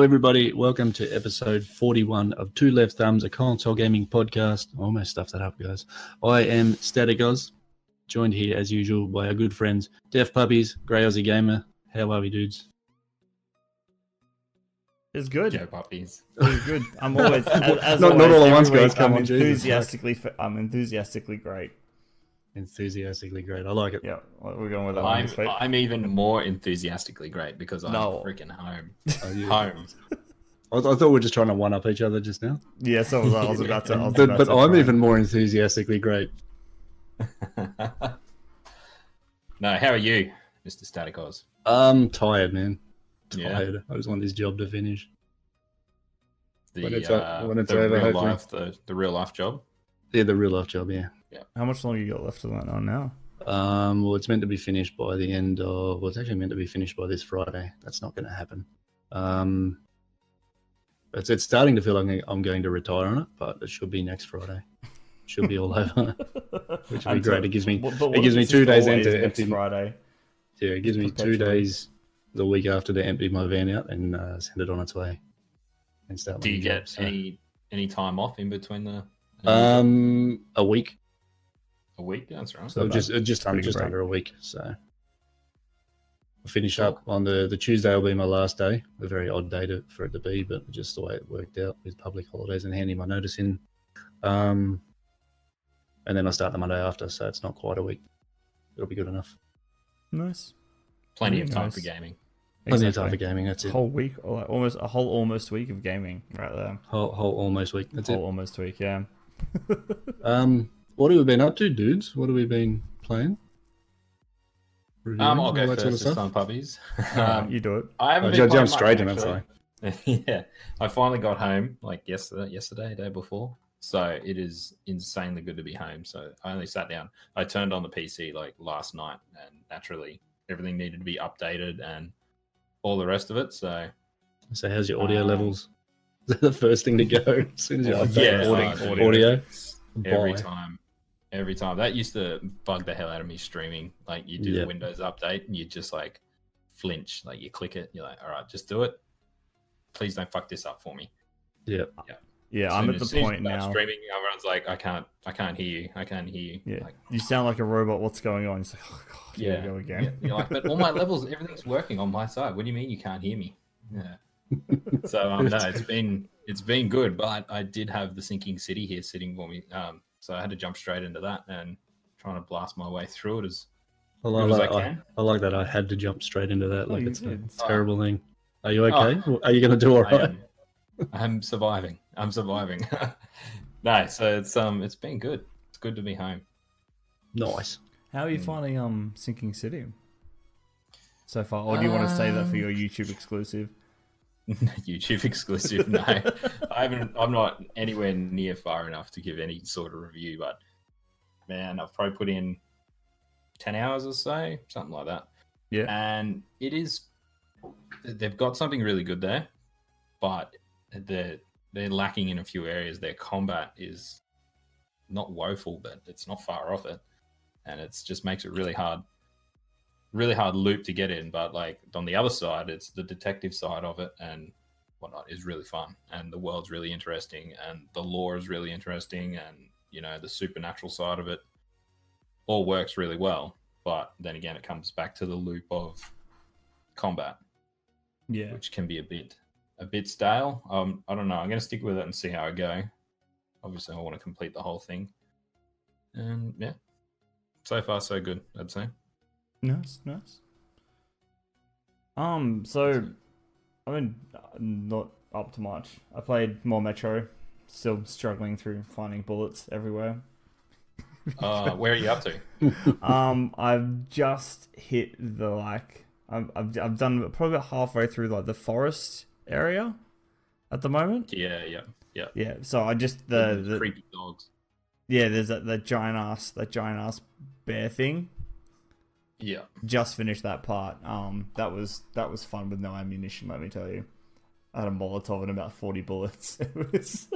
Hello, everybody. Welcome to episode 41 of Two Left Thumbs, a console gaming podcast. I almost stuffed that up, guys. I am Static Oz, joined here as usual by our good friends, Deaf Puppies, Grey Aussie Gamer. How are we, dudes? It's good. Joe puppies. It's good. I'm always as, as Not- not always, all at once, every guys. Come I'm on, Jesus. enthusiastically. f- I'm enthusiastically great. Enthusiastically great. I like it. Yeah, we're going with that I'm, this week. I'm even more enthusiastically great because I'm No. freaking home. Oh, you- Home. I, I thought we were just trying to one up each other just now. Yeah, so was I. I was about to. I was But, about but to I'm try. even more enthusiastically great. no, how are you, Mr. Static Oz? I'm tired, man. Yeah. Tired. I just want this job to finish. The, When it's uh, when it's the over, real hopefully. life, the, the real life job. Yeah, the real life job, yeah. How much longer you got left of that on now? Um, well, it's meant to be finished by the end of. Well, it's actually meant to be finished by this Friday. That's not going to happen. Um, it's it's starting to feel like I'm going to retire on it, but it should be next Friday. Should be all over. Which would be great. It gives me But- but it gives me two days into empty. Friday. Yeah, it gives me two days the week after to empty my van out and uh, send it on its way and start. Do you get job, so- any any time off in between the um a week? A week? That's right. So just uh, just under, just great. under a week. So I'll finish Sure. up on the the Tuesday will be my last day. A very odd day to, for it to be, but just the way it worked out with public holidays and handing my notice in. Um, and then I start the Monday after, so it's not quite a week. It'll be good enough. Nice. Plenty of time Nice. for gaming. Plenty of time for gaming. That's A it. whole week, almost a whole almost week of gaming right there. Whole, whole almost week. That's whole it. almost week, yeah. Um, what have we been up to, dudes? What have we been playing? Reviewing, Um, I'll go first. sort of This stuff? puppies. Um, you do it. I haven't Oh, been jump playing straight much, in, that's actually. yeah, I finally got home like yesterday, yesterday, day before. So it is insanely good to be home. So I only sat down. I turned on the PC like last night, and naturally everything needed to be updated and all the rest of it. So So, how's your audio Um, levels? The first thing to go as soon as you update yeah, audio? uh, audio. audio? every Bye. time, every time that used to bug the hell out of me streaming. Like you do Yep. the Windows update, and you just like flinch. Like you click it, you're like, all right, just do it. Please don't fuck this up for me. Yeah. Yeah, As I'm at the as- soon as point you now. Streaming, everyone's like, I can't, I can't hear you. I can't hear you. Yeah, Like, you sound like a robot. What's going on? It's like, oh god, here yeah. we go again. You're like, but all my levels, everything's working on my side. What do you mean you can't hear me? Yeah. So um, no, it's been it's been good, but I did have the sinking city here sitting for me. Um, so I had to jump straight into that and trying to blast my way through it as I like, good as I that. I, can. I like that I had to jump straight into that. Oh, Like you it's a did. terrible thing. Are you Oh. okay? Are you going to do all right? I am, I'm surviving. I'm surviving. no, so it's um it's been good. It's good to be home. Nice. How are you Hmm. finding um Sinking City so far, or do you want to say that for Um, your YouTube exclusive? YouTube exclusive. No, I haven't. I'm not anywhere near far enough to give any sort of review. But man, I've probably put in ten hours or so, something like that. Yeah, And it is. They've got something really good there, but they're they're lacking in a few areas. Their combat is not woeful, but it's not far off it, and it just makes it really hard. Really hard loop to get in, but like on the other side, it's the detective side of it and whatnot is really fun, and the world's really interesting, and the lore is really interesting, and you know the supernatural side of it all works really well. But then again, it comes back to the loop of combat, yeah. which can be a bit a bit stale. Um, I don't know. I'm gonna stick with it and see how I go. Obviously, I want to complete the whole thing, and yeah, so far so good. I'd say. Nice, nice. Um, so I mean, not up to much. I played more Metro, still struggling through finding bullets everywhere. Uh, where are you up to? um, I've just hit the like, I've, I've I've done probably about halfway through like the forest area at the moment. Yeah, yeah, yeah. Yeah, so I just the, the creepy dogs. yeah, there's that that giant ass that giant ass bear thing. Yeah. just finished that part. Um, that was that was fun with no ammunition. Let me tell you, I had a Molotov and about forty bullets. It was,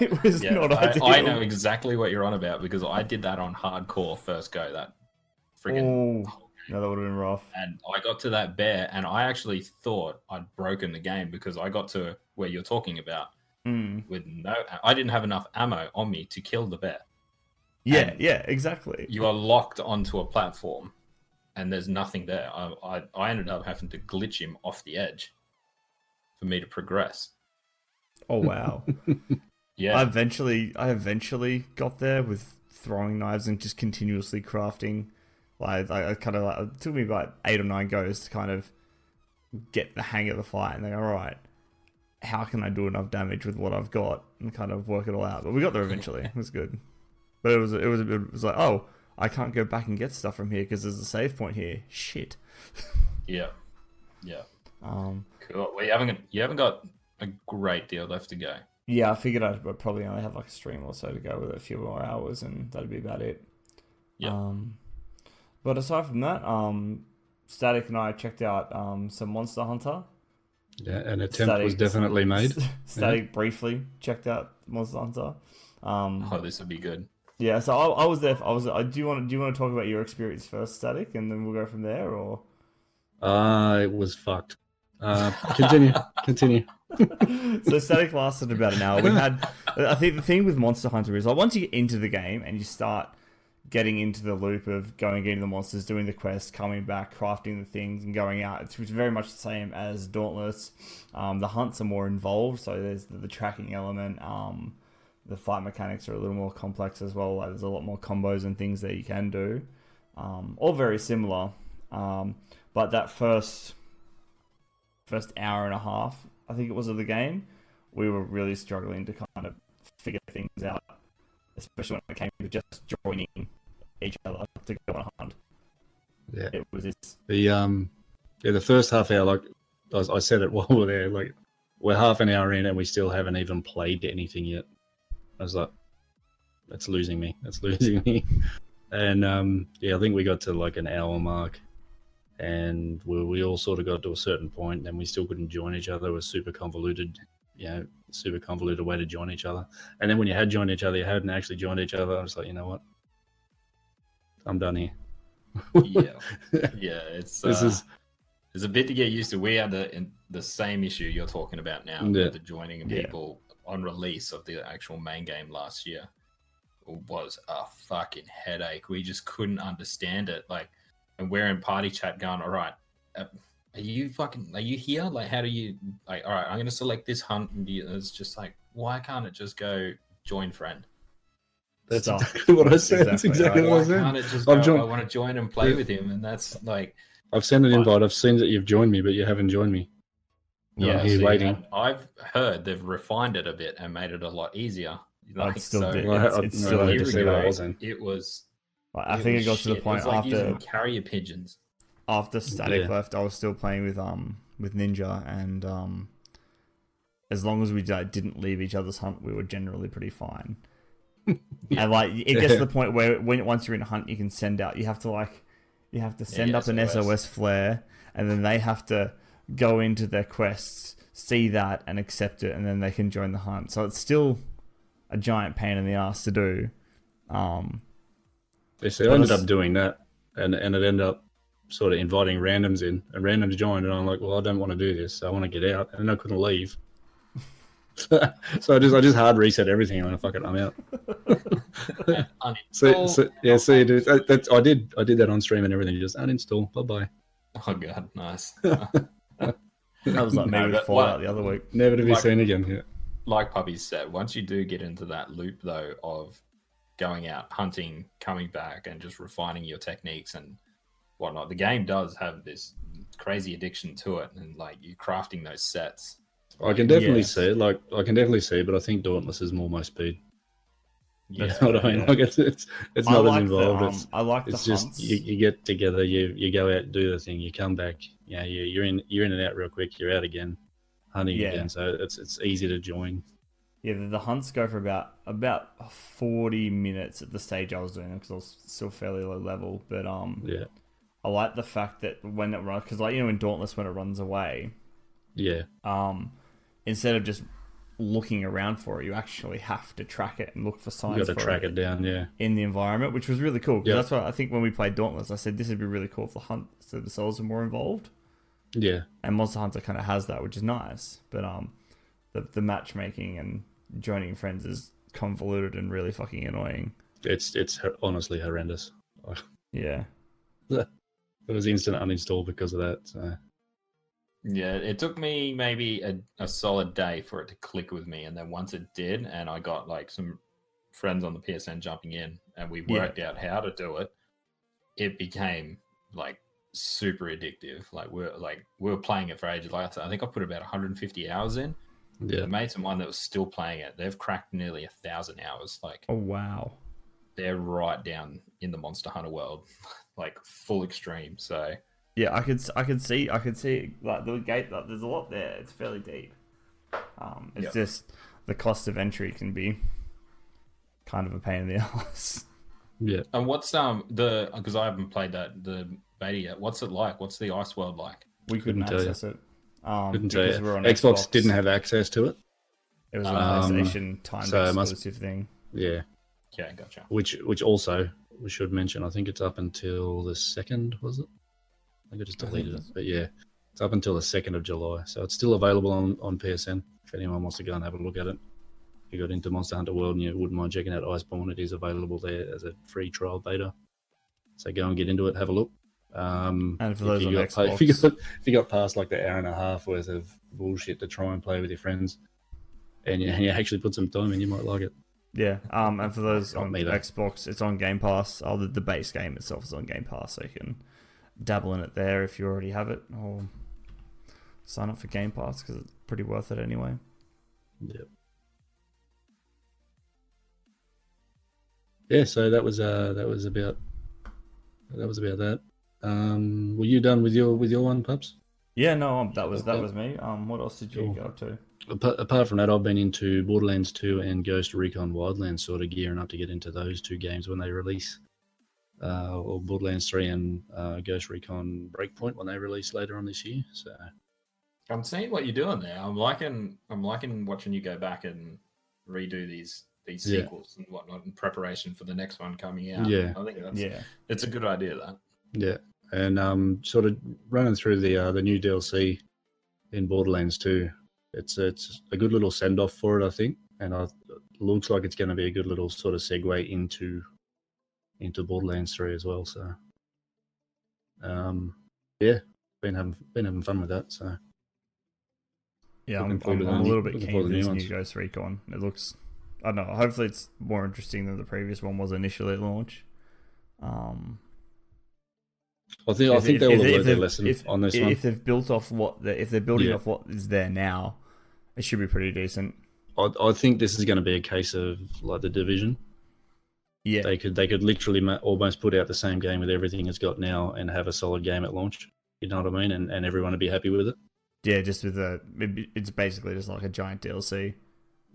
it was Yeah, not I, ideal. I know exactly what you're on about because I did that on hardcore first go. That freaking Oh, No, that would have been rough. and I got to that bear, and I actually thought I'd broken the game because I got to where you're talking about Mm. with no. I didn't have enough ammo on me to kill the bear. Yeah, yeah, exactly. You are locked onto a platform, and there's nothing there. I, I, I ended up having to glitch him off the edge for me to progress. Oh wow. Yeah, I eventually, I eventually got there with throwing knives and just continuously crafting. Like, I, I kind of like, it took me about eight or nine goes to kind of get the hang of the fight, and then all right, how can I do enough damage with what I've got, and kind of work it all out. But we got there eventually. It was good. But it was, it was, a bit, it was like, oh, I can't go back and get stuff from here because there's a save point here. Shit. yeah, yeah. Um, Cool. Well, you haven't you haven't got a great deal left to go. yeah, I figured I'd probably only have like a stream or so to go with it, a few more hours, and that'd be about it. Yeah. Um, but aside from that, um, Static and I checked out um, some Monster Hunter. Yeah, an attempt was definitely made. Static briefly checked out Monster Hunter. Um, Oh, this would be good. Yeah, so I, I was there. I was. I do you want to do you want to talk about your experience first, Static, and then we'll go from there, or Uh, it was fucked. Uh, continue, continue. so static lasted about an hour. We had, I think the thing with Monster Hunter is like once you get into the game and you start getting into the loop of going getting the monsters, doing the quest, coming back, crafting the things, and going out, it's, it's very much the same as Dauntless. Um, the hunts are more involved, so there's the, the tracking element. Um, the fight mechanics are a little more complex as well. Like there's a lot more combos and things that you can do, um, all very similar. Um, but that first first hour and a half, I think it was of the game, we were really struggling to kind of figure things out, especially when it came to just joining each other to go on a hunt. Yeah, It was this. the um, yeah, the first half hour, like I, I said it while we we're there, like we're half an hour in and we still haven't even played anything yet. I was like, that's losing me. That's losing me. And um, yeah, I think we got to like an hour mark, and we we all sort of got to a certain point, and we still couldn't join each other. It was super convoluted, you know, super convoluted way to join each other. And then when you had joined each other, you hadn't actually joined each other. I was like, you know what, I'm done here. Yeah, yeah. It's This uh, is There's a bit to get used to. We had the in, the same issue you're talking about now Yeah. the joining of Yeah. people on release of the actual main game last year. Was a fucking headache. We just couldn't understand it. Like, and we're in party chat going, all right, uh, are you fucking, are you here? Like, how do you, like, all right, I'm going to select this hunt. And it's just like, why can't it just go join friend? that's exactly what I said. That's Exactly, exactly right. what I Why said. can't it just I've go, joined- I want to join and play Yeah. with him? And that's like, I've sent an invite. I've seen that you've joined me, but you haven't joined me. Yeah, I'm here see, waiting. I've heard they've refined it a bit and made it a lot easier. Like, it's still so di- Well, I- it's, it's still had here to see what it was. It was. Like, I think it was got to the point it was like after using carrier pigeons. after Static Yeah. left, I was still playing with um with Ninja, and um as long as we like, didn't leave each other's hunt, we were generally pretty fine. And like it gets to the point where when once you're in a hunt, you can send out. You have to like you have to send Yeah, up an SOS. SOS flare, and then they have to go into their quests, see that, and accept it, and then they can join the hunt. So it's still a giant pain in the ass to do. Um, They said I But ended up doing that, and and it ended up sort of inviting randoms in, and randoms joined, and I'm like, well, I don't want to do this. I want to get out, and I couldn't leave. so, so I just I just hard reset everything, and I fuck it, I'm out. So, Uninstall. so yeah, see, dude, that, that's I did I did that on stream and everything. Just uninstall. Bye bye. Oh god, nice. That was like me No, with but Fallout what- the other week. Never to be Like- seen again. Yeah. like Puppy said, once you do get into that loop though of going out hunting, coming back, and just refining your techniques and whatnot, the game does have this crazy addiction to it, and like you crafting those sets. I can definitely Yes. see it. Like I can definitely see, it, but I think Dauntless is more my speed. Yeah, That's what I mean. yeah. Like it's it's, it's not like as the, involved. um, it's I like it's the just you, you get together, you you go out, do the thing, you come back. Yeah, you, you're in you're in and out real quick. You're out again, hunting Yeah. again. So it's it's easy to join. Yeah, the, the hunts go for about about forty minutes at the stage I was doing because I was still fairly low level. But um, Yeah, I like the fact that when it runs, because like you know in Dauntless when it runs away, yeah, um, instead of just looking around for it. You actually have to track it and look for signs. You got to track it, it down, yeah. in the environment, which was really cool. Yeah. That's why I think when we played Dauntless, I said this would be really cool if the hunts themselves are more involved. Yeah. And Monster Hunter kind of has that, which is nice. But um, the the matchmaking and joining friends is convoluted and really fucking annoying. It's it's honestly horrendous. Yeah. It was instant uninstall because of that. So Yeah, it took me maybe a, a solid day for it to click with me, and then once it did, and I got like some friends on the PSN jumping in, and we Yeah. worked out how to do it, it became like super addictive. Like we're like we were playing it for ages. Like I think I put about 150 hours in. yeah, The mates of mine that was still playing it, they've cracked nearly a thousand hours. Like Oh wow. they're right down in the Monster Hunter world, like full extreme. So Yeah, I could I could see I could see like the gate. Like, there's a lot there. It's fairly deep. Um, it's Yep. just the cost of entry can be kind of a pain in the ass. yeah. And what's um the because I haven't played that the beta yet. What's it like? What's the ice world like? We couldn't Couldn't tell you. access it. Um, Couldn't tell because you. we're on Xbox, Xbox didn't have access to it. It was an Um, PlayStation time so it must- exclusive thing. Yeah, Yeah, gotcha. which which also we should mention. I think it's up until the second. Was it? I think I just deleted it it, but yeah, it's up until the second of July. So it's still available on on PSN if anyone wants to go and have a look at it. If you got into Monster Hunter World and you wouldn't mind checking out Iceborne, it is available there as a free trial beta. So go and get into it, have a look. Um, And for if those you on got pa- if you Xbox- got if you got past like the hour and a half worth of bullshit to try and play with your friends, and you, and you actually put some time in, you might like it. Yeah. Um, and for those Not on me, though. Xbox, it's on Game Pass. Oh, the, the base game itself is on Game Pass, so you can dabble in it there if you already have it, or sign up for Game Pass because it's pretty worth it anyway. Yeah. Yeah, so that was uh that was about that was about that. Um were you done with your with your one, pups? Yeah, no, um, that was that Okay. was me. Um, what else did you Cool. go up to? Apart, apart from that, I've been into Borderlands 2 and Ghost Recon Wildlands, sort of gearing up to get into those two games when they release. Uh, or Borderlands 3 and uh, Ghost Recon Breakpoint when they release later on this year. So I'm seeing what you're doing there. I'm liking I'm liking watching you go back and redo these these Yeah. sequels and whatnot in preparation for the next one coming out. Yeah. I think that's Yeah, it's a good idea that. Yeah, and um, sort of running through the uh, the new DLC in Borderlands 2. It's it's a good little send off for it, I think, and I, it looks like it's going to be a good little sort of segue into into Borderlands 3 as well. So, um, yeah, been having been having fun with that. So yeah. I'm, I'm, I'm a little bit keen forward for this new new. Ghost Recon. It looks, I don't know. Hopefully, it's more interesting than the previous one was initially at launch. Um, I think I think they will if have their lesson if- on this if, one. If they've built off what, the, if they're building Yeah. off what is there now, it should be pretty decent. I, I think this is going to be a case of like the division. Yeah, They could they could literally ma- almost put out the same game with everything it's got now and have a solid game at launch. You know what I mean? And and everyone would be happy with it. yeah. Just with a, it's basically just like a giant DLC.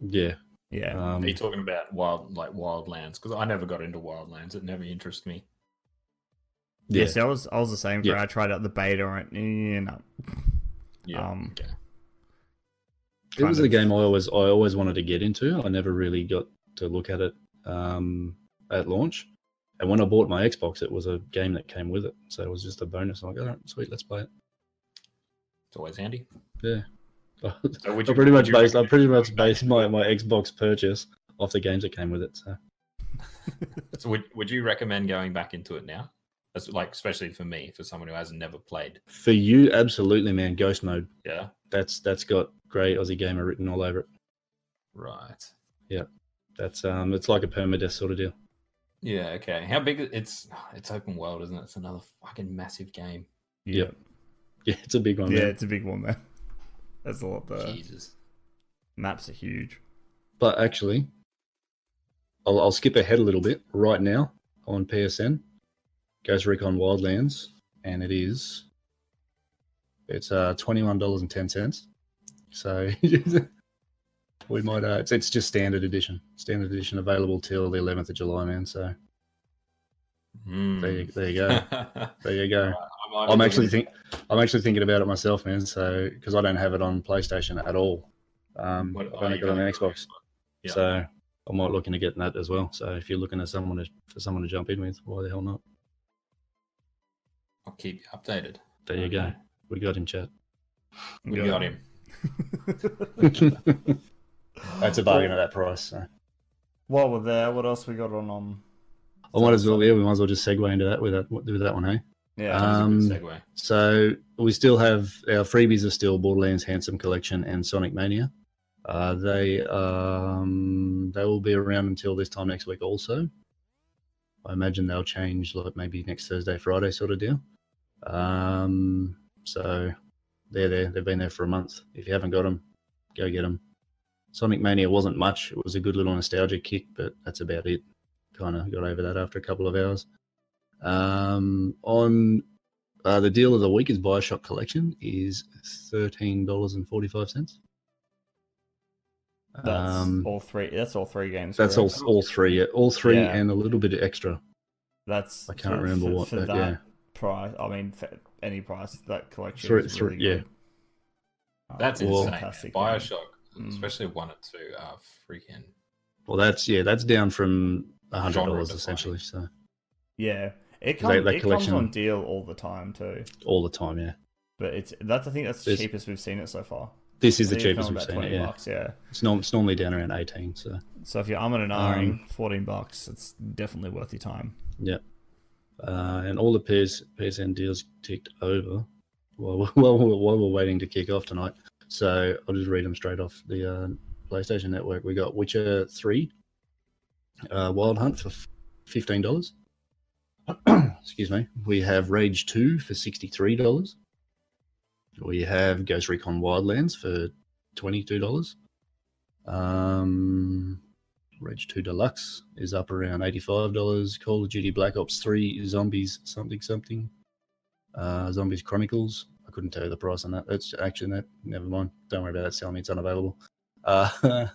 Yeah. Yeah, Um, Are you talking about wild like wildlands? Because I never got into wildlands. It never interested me. Yeah. yeah. See, I was I was the same. Yeah. Yeah. I tried out the beta and yeah, no. Yeah. Um, okay. it was kind a game I always I always wanted to get into. I never really got to look at it um, at launch. And when I bought my Xbox, it was a game that came with it, so it was just a bonus. I'm like, all right, sweet, let's play it. It's always handy. Yeah. So I would pretty much would based I pretty much based my, my Xbox purchase off the games that came with it. So So would would you recommend going back into it now? That's like especially for me, for someone who has never played. for you, absolutely, man. Ghost mode. Yeah. That's that's got great Aussie gamer written all over it. Right. Yeah. That's um, it's like a permadeath sort of deal. Yeah. Okay. How big? It's it's open world, isn't it? It's another fucking massive game. yeah, Yeah, it's a big one. yeah. man. It's a big one, man. That's a lot. The Jesus. maps are huge. But actually, I'll, I'll skip ahead a little bit right now on PSN. Ghost Recon Wildlands, and it is it's uh twenty one dollars and ten cents. So we might uh it's, it's just standard edition, standard edition available till the eleventh of July, man. So Hmm. there you, there you go, there you go. I'm, I'm actually think I'm actually thinking about it myself, man. So because I don't have it on PlayStation at all, Um, What- I've oh, only you got an got Xbox, Yeah. so I might look into getting that as well. So if you're looking at someone to, for someone to jump in with, why the hell not? I'll keep you updated. There you go. We got him, chat. We got him. That's a bargain at that price. So. While we're there, what else we got on? Um, I might as well. Yeah, we might as well just segue into that with that with that one, hey. yeah, That was Um, segue. So we still have our freebies are still Borderlands Handsome Collection and Sonic Mania. Uh, they um, they will be around until this time next week. Also, I imagine they'll change like maybe next Thursday, Friday sort of deal. Um, so they're there. They've been there for a month. If you haven't got them, go get them. Sonic Mania wasn't much. It was a good little nostalgia kick, but that's about it. Kind of got over that after a couple of hours. Um, on uh, the deal of the week is Bioshock Collection is thirteen dollars and forty five cents. that's Um, all three. That's all three games. that's all correct? all three, yeah, all three, Yeah. and a little bit extra. That's I can't for- remember for, what, for that yeah. Price. I mean, for any price that collection Three- is three- really yeah. good. Uh, That's well- insane. fantastic man. game. Bioshock, Mm. especially one and two, are freaking. Well, that's yeah, that's down from a hundred dollars essentially. So Yeah, it, They- comes. that it comes on deal all the time too. all the time, yeah. But it's that's I think that's the There's- cheapest we've seen it so far. This is I the cheapest we've seen it. Yeah, bucks, yeah. it's, norm- it's normally down around eighteen. So So if you're umming and Um, ahhing, fourteen bucks, it's definitely worth your time. yeah, uh, and all the PS PSN deals ticked over while while we're, while we're waiting to kick off tonight. So I'll just read them straight off the uh, PlayStation Network. We got Witcher Three, uh, Wild Hunt for fifteen dollars. Excuse me. We have Rage Two for sixty three dollars. We have Ghost Recon Wildlands for twenty two dollars. Um, Rage 2 Deluxe is up around $85. Call of Duty Black Ops 3 Zombies something something. Uh, Zombies Chronicles. I couldn't tell you the price on that. It's actually that. Never mind. Don't worry about that. Tell me it's unavailable. Uh,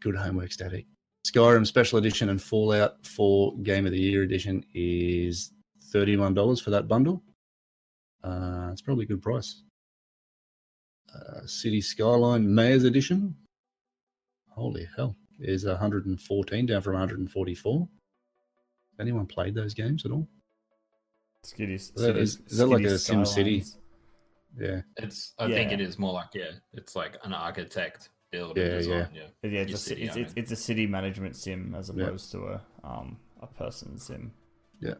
good homework, Static. Skyrim Special Edition and Fallout 4 Game of the Year Edition is $31 for that bundle. Uh, it's probably a good price. Uh, City Skyline Mayor's Edition. Holy hell is 114 down from 144. Anyone played those games at all? Skitty, that- is- is that like a Sim City? Yeah, It's. I think it is more like yeah. It's like an architect build Yeah, and design. Yeah. Yeah, Your it's a, city, it's, I it's, mean. it's a city management sim as Yeah. opposed to a um a person sim. Yeah.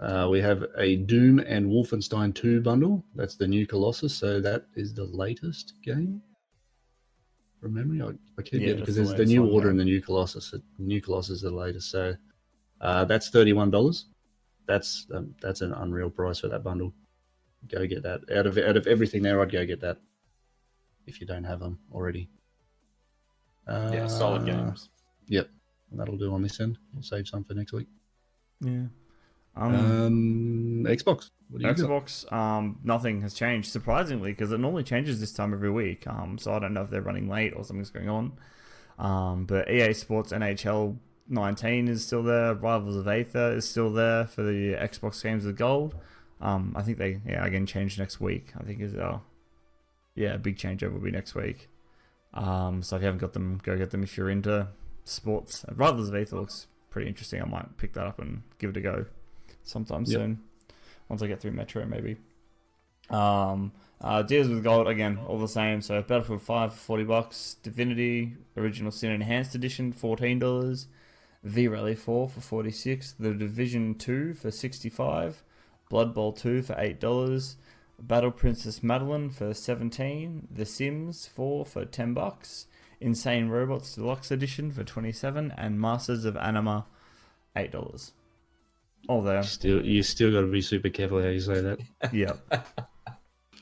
Uh, we have a Doom and Wolfenstein 2 bundle. That's the new Colossus. So that is the latest game. From memory, I, I keep Yeah, getting that's because there's the latest new one, order yeah. and the new Colossus. The new Colossus is the latest. So uh, that's thirty-one dollars. That's um, that's an unreal price for that bundle. Go get that out of out of everything there. I'd go get that if you don't have them already. Uh, Yeah, solid games. Yep, that'll do on this end. We'll save some for next week. Yeah. Um, Um, Xbox. What do you? Xbox, um, nothing has changed surprisingly because it normally changes this time every week. Um, so I don't know if they're running late or something's going on. Um, but EA Sports NHL 19 is still there. Rivals of Aether is still there for the Xbox games with gold. Um, I think they yeah again change next week. I think is uh yeah big changeover will be next week. Um, so if you haven't got them, go get them if you're into sports. Rivals of Aether looks pretty interesting. I might pick that up and give it a go sometime Yep. soon. Once I get through Metro, maybe. Um, uh, Deals with Gold again, all the same. So Battlefield Five for forty bucks, Divinity Original Sin Enhanced Edition fourteen dollars, V Rally Four for forty six, The Division Two for sixty five, Blood Bowl Two for eight dollars, Battle Princess Madeline for seventeen, The Sims Four for ten bucks, Insane Robots Deluxe Edition for twenty seven, and Masters of Anima eight dollars. All there. Still, you still got to be super careful how you say that. Yep.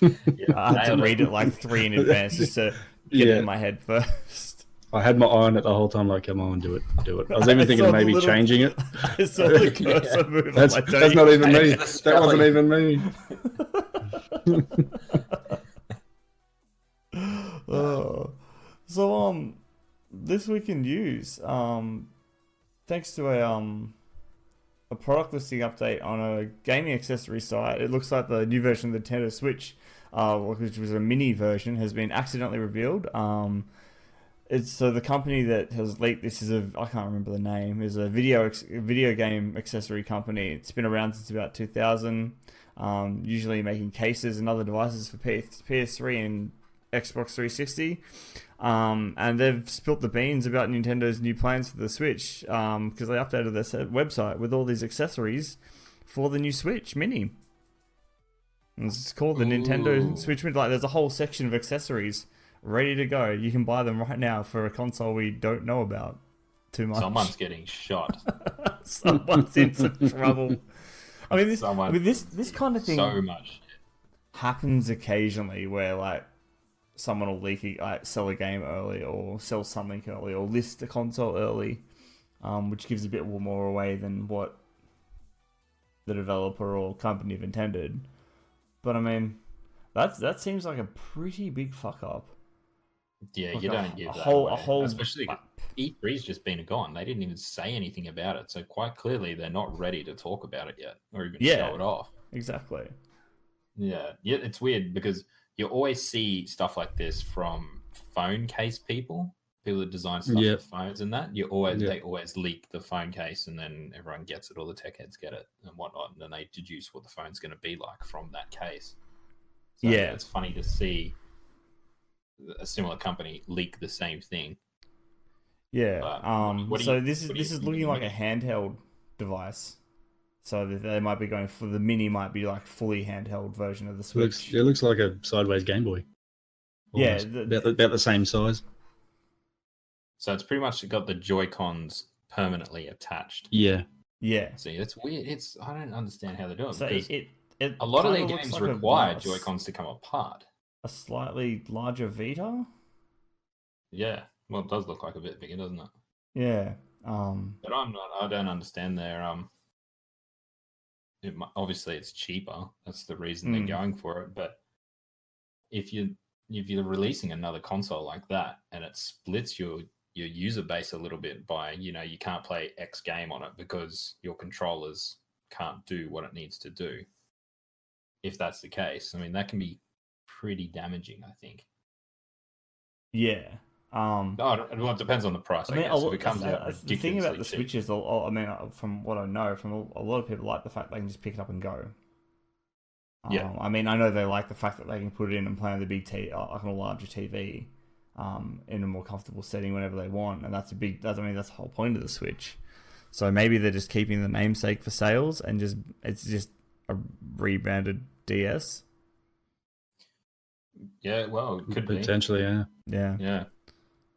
Yeah, I had to read it like three in advance just to get it in my head first. I had my eye on it the whole time. Like, come on, do it, do it. I was even I thinking of maybe little- changing it. I saw the cursor move. That's on my that's not even me. That wasn't even me. Oh. So um, this week in news, um, thanks to a um, a product listing update on a gaming accessory site, it looks like the new version of the Nintendo Switch uh, which was a mini version, has been accidentally revealed. Um, it's so the company that has leaked this is a I can't remember the name is a video video game accessory company. It's been around since about 2000. Um, usually making cases and other devices for PS, PS3 and Xbox 360. Um, and they've spilt the beans about Nintendo's new plans for the Switch because um, they updated their website with all these accessories for the new Switch Mini. And it's called the Ooh. Nintendo Switch Mini. Like, there's a whole section of accessories ready to go. You can buy them right now for a console we don't know about too much. Someone's getting shot. Someone's in some trouble. I mean, this, Someone, I mean, this this kind of thing so much happens occasionally where like someone will leak a, like sell a game early or sell something early or list a console early, um, which gives a bit more away than what the developer or company have intended. But I mean, that that seems like a pretty big fuck up. Yeah, like you don't give a whole, away. a whole, especially E3's just been gone. They didn't even say anything about it, so quite clearly they're not ready to talk about it yet, or even yeah, show it off. Exactly. Yeah, yeah, it's weird because you always see stuff like this from phone case people, people that design stuff yep. for phones and that. You always yep. they always leak the phone case, and then everyone gets it, all the tech heads get it and whatnot, and then they deduce what the phone's going to be like from that case. So yeah, it's funny to see a similar company leak the same thing. Yeah. But um. so you, this is this is looking like a handheld device. So they might be going for the mini. Might be like fully handheld version of the Switch. Looks, it looks like a sideways Game Boy. Almost. Yeah, the, about, about the same size. So it's pretty much got the Joy Cons permanently attached. Yeah. Yeah. See, it's weird. It's I don't understand how they're doing so because it, it, a lot of their games like require Joy Cons to come apart a slightly larger Vita. Yeah, well, it does look like a bit bigger, doesn't it? Yeah. Um, but I'm not. I don't understand their um. It, obviously, it's cheaper. That's the reason mm. they're hmm. going for it. But if you if you're releasing another console like that and it splits your your user base a little bit by you know you can't play X game on it because your controllers can't do what it needs to do. If that's the case, I mean that can be pretty damaging, I think. Yeah. Um, oh, well, it depends on the price. I, I mean, guess. If it comes out the thing about the switch is, I mean, uh, from what I know, from a lot of people like the fact they can just pick it up and go. Yeah. Um, I mean, I know they like the fact that they can put it in and play on the big TV, uh, like on a larger TV, um, in a more comfortable setting whenever they want, and that's a big. That's I mean, that's the whole point of the Switch. So maybe they're just keeping the namesake for sales and just it's just a rebranded DS. Yeah, well, it could potentially, be. yeah, yeah, yeah.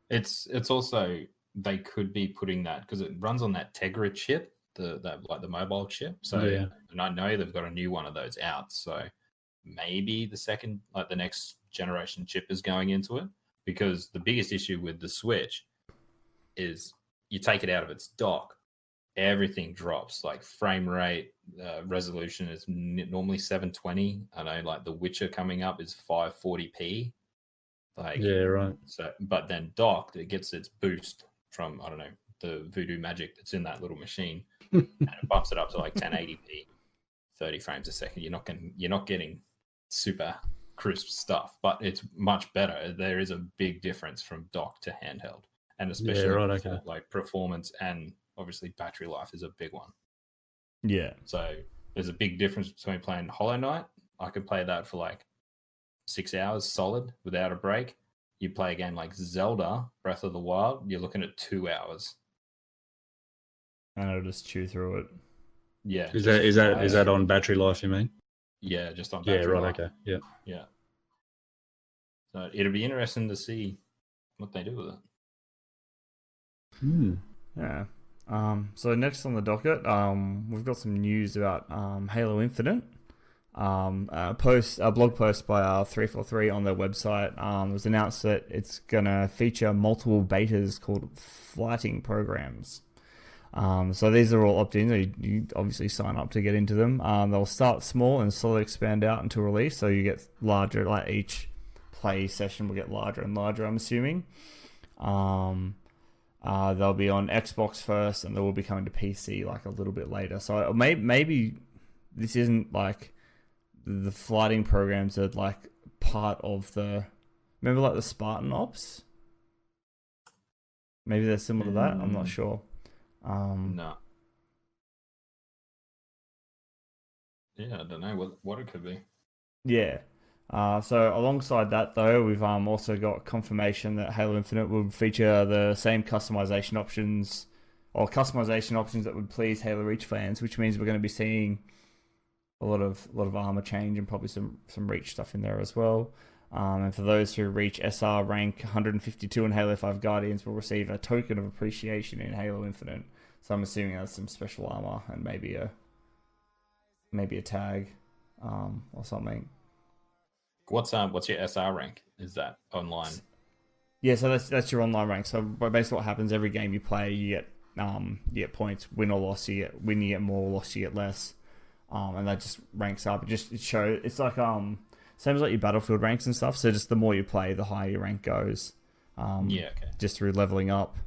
It's it's also they could be putting that because it runs on that Tegra chip, the that like the mobile chip. So, yeah. and I know they've got a new one of those out. So maybe the second, like the next generation chip is going into it because the biggest issue with the Switch is you take it out of its dock everything drops like frame rate uh, resolution is n- normally 720 i know like the witcher coming up is 540p like yeah right so but then docked it gets its boost from i don't know the voodoo magic that's in that little machine and it bumps it up to like 1080p 30 frames a second you're not getting you're not getting super crisp stuff but it's much better there is a big difference from dock to handheld and especially yeah, right, okay. like performance and obviously battery life is a big one. Yeah. So there's a big difference between playing Hollow Knight. I could play that for like six hours solid without a break. You play a game like Zelda Breath of the Wild, you're looking at two hours. And I'll just chew through it. Yeah. Is that is that is that on battery life? You mean? Yeah, just on. Battery yeah, right. Life. Okay. Yeah. Yeah. So it'll be interesting to see what they do with it. Hmm. Yeah. Um, so next on the docket, um, we've got some news about um, Halo Infinite. Um, a post, a blog post by uh, 343 on their website um, was announced that it's going to feature multiple betas called flighting programs. Um, so these are all opt-ins. You, you obviously sign up to get into them. Um, they'll start small and slowly expand out until release. So you get larger. Like each play session will get larger and larger. I'm assuming. Um, uh, they'll be on Xbox first, and they will be coming to PC like a little bit later. So maybe maybe this isn't like the flighting programs are like part of the. Remember, like the Spartan Ops. Maybe they're similar to that. I'm not Mm. sure. Um, No. Yeah, I don't know what what it could be. Yeah. Uh, so alongside that, though, we've um, also got confirmation that Halo Infinite will feature the same customization options or customization options that would please Halo Reach fans, which means we're going to be seeing a lot of a lot of armor change and probably some some Reach stuff in there as well. Um, and for those who reach SR rank 152 in Halo 5 Guardians, will receive a token of appreciation in Halo Infinite. So I'm assuming that's some special armor and maybe a maybe a tag um, or something. What's um what's your SR rank? Is that online? Yeah, so that's that's your online rank. So basically, what happens every game you play, you get um you get points. Win or loss, you get win, you get more. Loss, you get less. Um, and that just ranks up. It just it show it's like um same as like your battlefield ranks and stuff. So just the more you play, the higher your rank goes. Um, Yeah, okay. just through leveling up.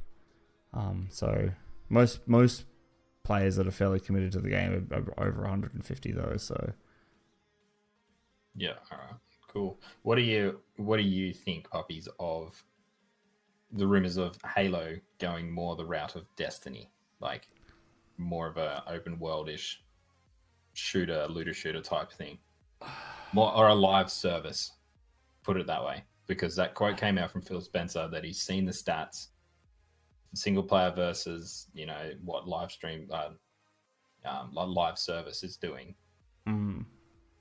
Um, so most most players that are fairly committed to the game are, are over 150 though. So Yeah, all right. Cool. What do you what do you think, puppies, of the rumors of Halo going more the route of Destiny? Like more of a open worldish shooter, looter shooter type thing. More or a live service. Put it that way. Because that quote came out from Phil Spencer that he's seen the stats single player versus, you know, what live stream uh, um, live service is doing mm,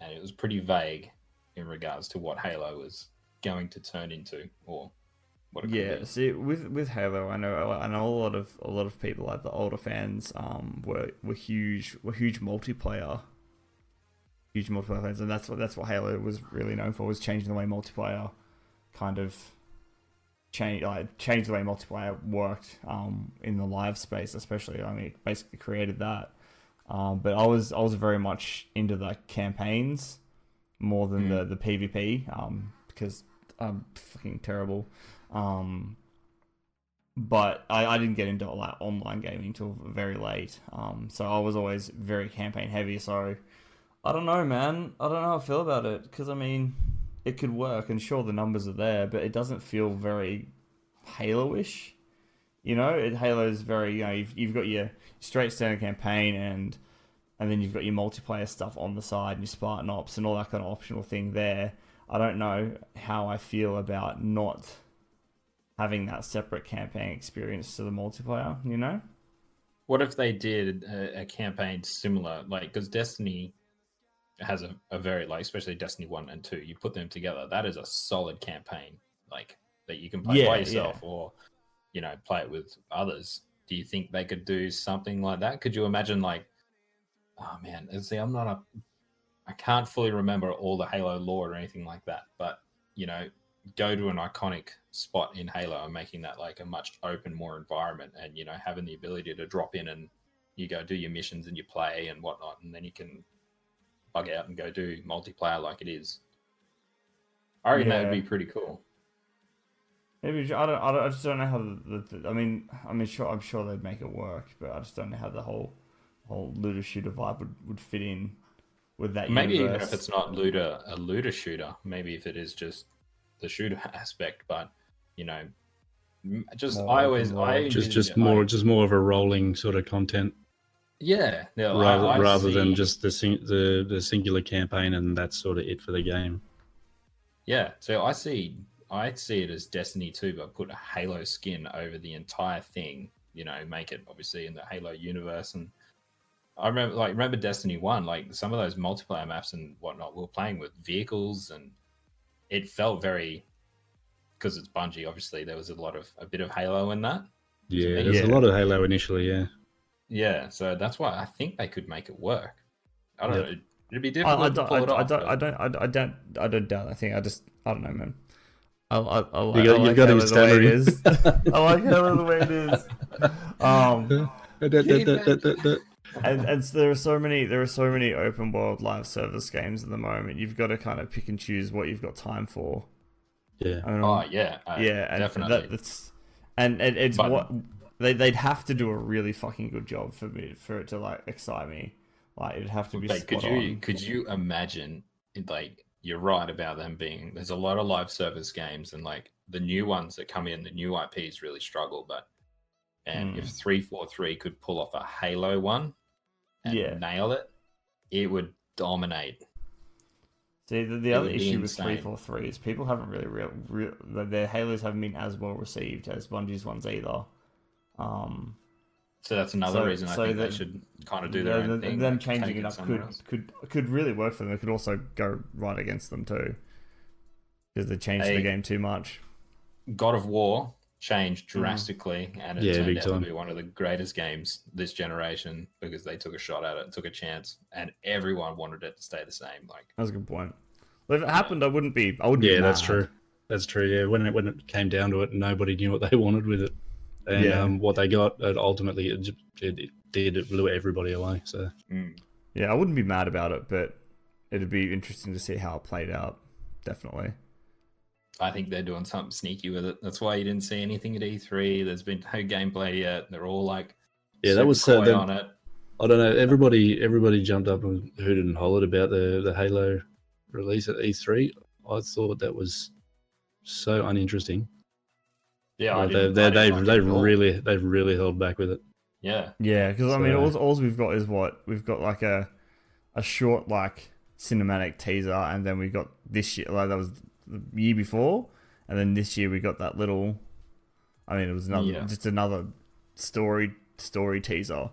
and it was pretty vague in regards to what Halo was going to turn into or what it could Yeah, see, with with Halo, I know I know a lot of a lot of people, like the older fans, um, were were huge were huge multiplayer, huge multiplayer fans, and that's what that's what Halo was really known for was changing the way multiplayer, kind of, change like change the way multiplayer worked, um, in the live space, especially. I mean, it basically created that. Um, but I was I was very much into the campaigns more than the the PvP, um, because I'm fucking terrible. Um, but I, I didn't get into like online gaming until very late. Um, so I was always very campaign heavy. So I don't know, man. I don't know how I feel about it because I mean, it could work, and sure the numbers are there, but it doesn't feel very Halo-ish. You know, it, Halo's very you know you've, you've got your straight standard campaign and and then you've got your multiplayer stuff on the side and your Spartan Ops and all that kind of optional thing there. I don't know how I feel about not having that separate campaign experience to the multiplayer, you know? What if they did a, a campaign similar, like because Destiny has a, a very like, especially Destiny one and two. You put them together, that is a solid campaign, like that you can play Yeah, by yeah. yourself or you know play it with others. Do you think they could do something like that? Could you imagine like, oh man, see, I'm not a, I can't fully remember all the Halo lore or anything like that, but you know, go to an iconic spot in Halo and making that like a much open, more environment, and you know, having the ability to drop in and you go do your missions and you play and whatnot, and then you can bug out and go do multiplayer like it is. I reckon that would be pretty cool. Maybe I don't, I don't. I just don't know how the, the. I mean, I mean, sure, I'm sure they'd make it work, but I just don't know how the whole whole looter shooter vibe would, would fit in with that. Maybe even universe. if it's not looter a looter shooter, maybe if it is just the shooter aspect, but you know, just More I always world. I Just just more like- just more of a rolling sort of content yeah, yeah rather I rather than just the sing, the the singular campaign and that's sort of it for the game. Yeah, so I see I see it as Destiny 2, but put a Halo skin over the entire thing, you know, make it obviously in the Halo universe. And I remember like remember Destiny 1, like some of those multiplayer maps and whatnot, we are playing with vehicles and it felt very because it's Bungie, obviously there was a lot of a bit of Halo in that. Yeah, me, there's yeah. a lot of Halo initially. Yeah, Yeah, so that's why I think they could make it work. I don't Yeah. know. It'd be I, difficult I to don't, pull I, it I off, don't, I don't, I, I don't, I don't doubt. I think I just, I don't know, man. I, I, I, like- You got- I you've like got him Halo the way it stammering. I like Halo the way it is. Um, and, and so there are so many there are so many open world live service games at the moment you've got to kind of pick and choose what you've got time for yeah. I mean, Oh yeah, uh, yeah and definitely. that, that's and it, it's But- what they, they'd have to do a really fucking good job for me for it to like excite me like it'd have to be Like, could you on. could you imagine like you're right about them being there's a lot of live service games and like the new ones that come in, the new IPs really struggle. But and Hmm. if three four three could pull off a Halo one and Yeah. nail it, it would dominate. See, the, the other issue with three four three is people haven't really real, real their Halos haven't been as well received as Bungie's ones either. Um, So that's another So- reason I so think the- they should kind of do their the- own thing. Them like, changing it up could else. could could really work for them. It could also go right against them too, because they changed the game too much. God of War changed Mm-hmm. drastically, and it Yeah, turned out time. to be one of the greatest games this generation because they took a shot at it, took a chance, and everyone wanted it to stay the same. Like, That's a good point. Well, if it happened, I wouldn't be. I wouldn't. be Yeah, that's true. That's true. Yeah, when it when it came down to it, nobody knew what they wanted with it, and Yeah. um, what they got. It ultimately, it, it, it did. It blew everybody away. So mm, Yeah, I wouldn't be mad about it, but it'd be interesting to see how it played out. Definitely. I think they're doing something sneaky with it. That's why you didn't see anything at E3. There's been no gameplay yet. They're all like, Yeah, that was, uh, coy on it. I don't know. Everybody everybody jumped up and hooted and hollered about the the Halo release at E3. I thought that was so uninteresting. Yeah, I Like, didn't- they I they didn't they like it they've really they've really held back with it. yeah, Yeah, because I mean, all, all we've got is what we've got like a a short like cinematic teaser, and then we got this year like that was the year before, and then this year we got that little. I mean, it was another Yeah. just another story story teaser.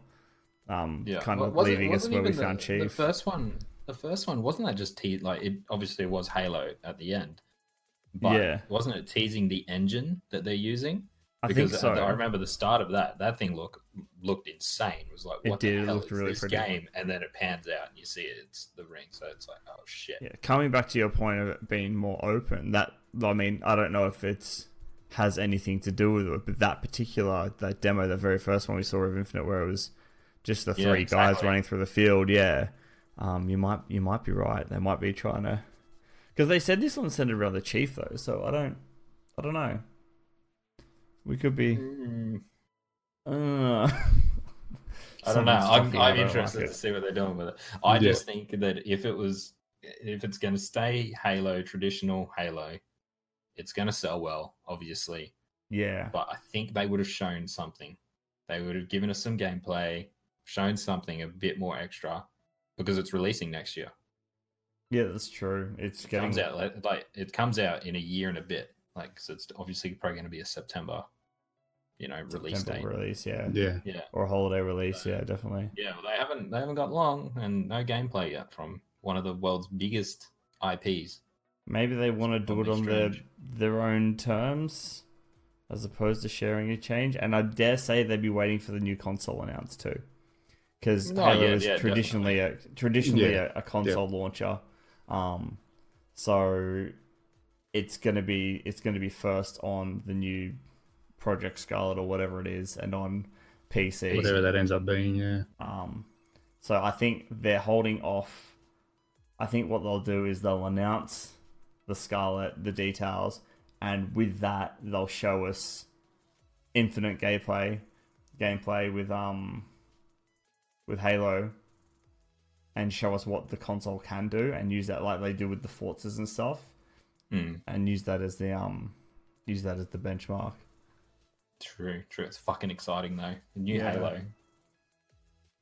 Um, yeah. kind of wasn't- leaving us where we even found the, Chief. The first one, the first one wasn't that just te- like it obviously was Halo at the end, but Yeah. wasn't it teasing the engine that they're using? I because think so. I remember the start of that. That thing looked looked insane. It was like, It what did, the it hell looked is really this pretty. game? And then it pans out and you see it, it's the ring. So it's like, oh shit. Yeah, coming back to your point of it being more open, that I mean, I don't know if it's has anything to do with it, but that particular that demo, the very first one we saw of Infinite, where it was just the Yeah, three guys running through the field, yeah, um, you might you might be right. They might be trying to because they said this one centered around the chief though, so I don't I don't know. We could be. Mm, Uh, I don't know. I'm, I'm interested like to see what they're doing with it. I Yeah. just think that if it was, if it's going to stay Halo, traditional Halo, it's going to sell well, obviously. Yeah, But I think they would have shown something. They would have given us some gameplay, shown something a bit more extra, because it's releasing next year. yeah, that's true. It's It getting comes out like, like it comes out in a year and a bit. Like so, it's obviously probably going to be a September, you know, release September date. release, yeah. Yeah, Yeah. or holiday release, yeah, definitely. Yeah, well, they haven't they haven't got long and no gameplay yet from one of the world's biggest IPs. Maybe they want to do it on their strange. their own terms, as opposed to sharing a change. And I dare say they'd be waiting for the new console announced too, because Oh, Halo yeah, is yeah, traditionally a traditionally Yeah, a, a console launcher. Um, so it's gonna be it's gonna be first on the new Project Scarlett or whatever it is, and on PC. whatever that ends up being. Yeah, Um, so I think they're holding off. I think what they'll do is they'll announce the Scarlett, the details, and with that they'll show us infinite gameplay, gameplay with um, with Halo, and show us what the console can do, and use that like they do with the Forzas and stuff, Hmm, and use that as the um, use that as the benchmark. True, true. It's fucking exciting though. The new Yeah. Halo.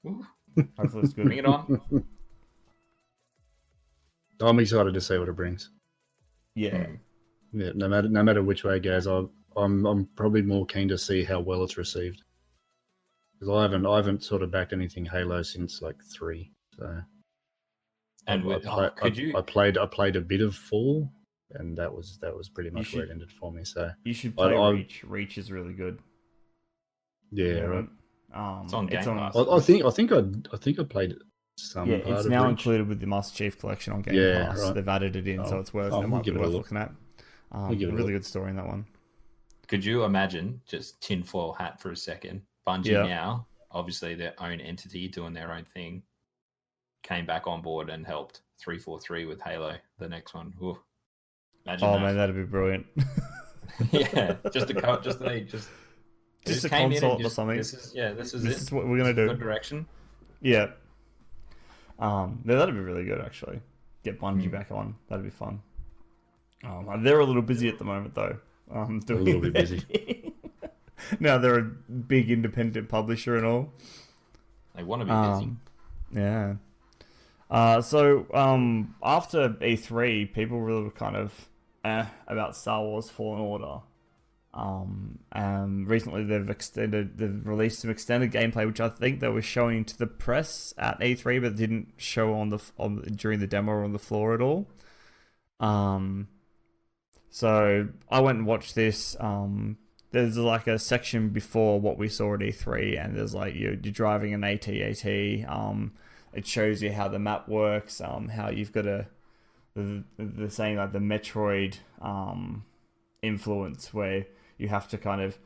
Ooh, Hopefully it's good. bring it on. I'm excited to see what it brings. Yeah. Hmm. Yeah, no matter no matter which way it goes, I, I'm I'm probably more keen to see how well it's received. Because I haven't I haven't sort of backed anything Halo since like three. So And I, with, I, oh, could I- you? I played I played a bit of Four, and that was that was pretty much where it ended for me. So You should I- play I- Reach. Reach is really good. yeah, right. Um, It's on Game Pass. I, I think I think I I think I played some. yeah, part it's of now Reach. included with the Master Chief Collection on Game Yeah, Pass. right. They've added it in, so Oh, it's worth oh, it we'll might be give it worth look. looking at. Um, We'll give it a really look. good story in that one. Could you imagine just tinfoil hat for a second? Bungie Yeah. now, obviously their own entity doing their own thing, came back on board and helped three four three with Halo. The next one. Ooh. Imagine Oh that. man, that'd be brilliant. yeah, just a co- just they just they Just a came in consult or something. This is yeah, this is this it. is what we're gonna Good do. direction. Yeah. Um, no, that'd be really good actually. get Bungie Hmm. back on. That'd be fun. Um, they're a little busy at the moment though. Um, doing little bit their busy. now they're a big independent publisher and all. They want to be busy. Um, yeah. Uh, so um, after E3, people really were kind of eh, about Star Wars Fallen Order. Um, recently they've extended, they've released some extended gameplay, which I think they were showing to the press at E3, but didn't show on the on during the demo or on the floor at all. Um, so I went and watched this. Um, there's like a section before what we saw at E3, and there's like you're, you're driving an AT-AT. Um, it shows you how the map works, um, how you've got a the, the saying like the Metroid um, influence, where you have to kind of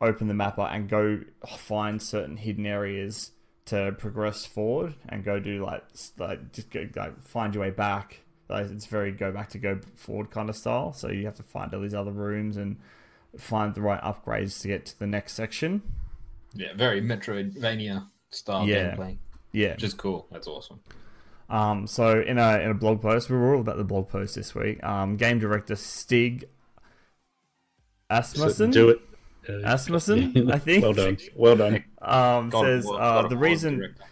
open the map up and go find certain hidden areas to progress forward and go do like like just go like find your way back. Like it's very go back to go forward kind of style. So you have to find all these other rooms and find the right upgrades to get to the next section. Yeah, very Metroidvania style Yeah. gameplay, Yeah. which is cool. That's awesome. Um, so in a in a blog post, we were all about the blog post this week. Um, game director Stig So Asmussen do it. Uh, Asmussen, I think. Well done. Well done. um, God says War- uh, the reason director.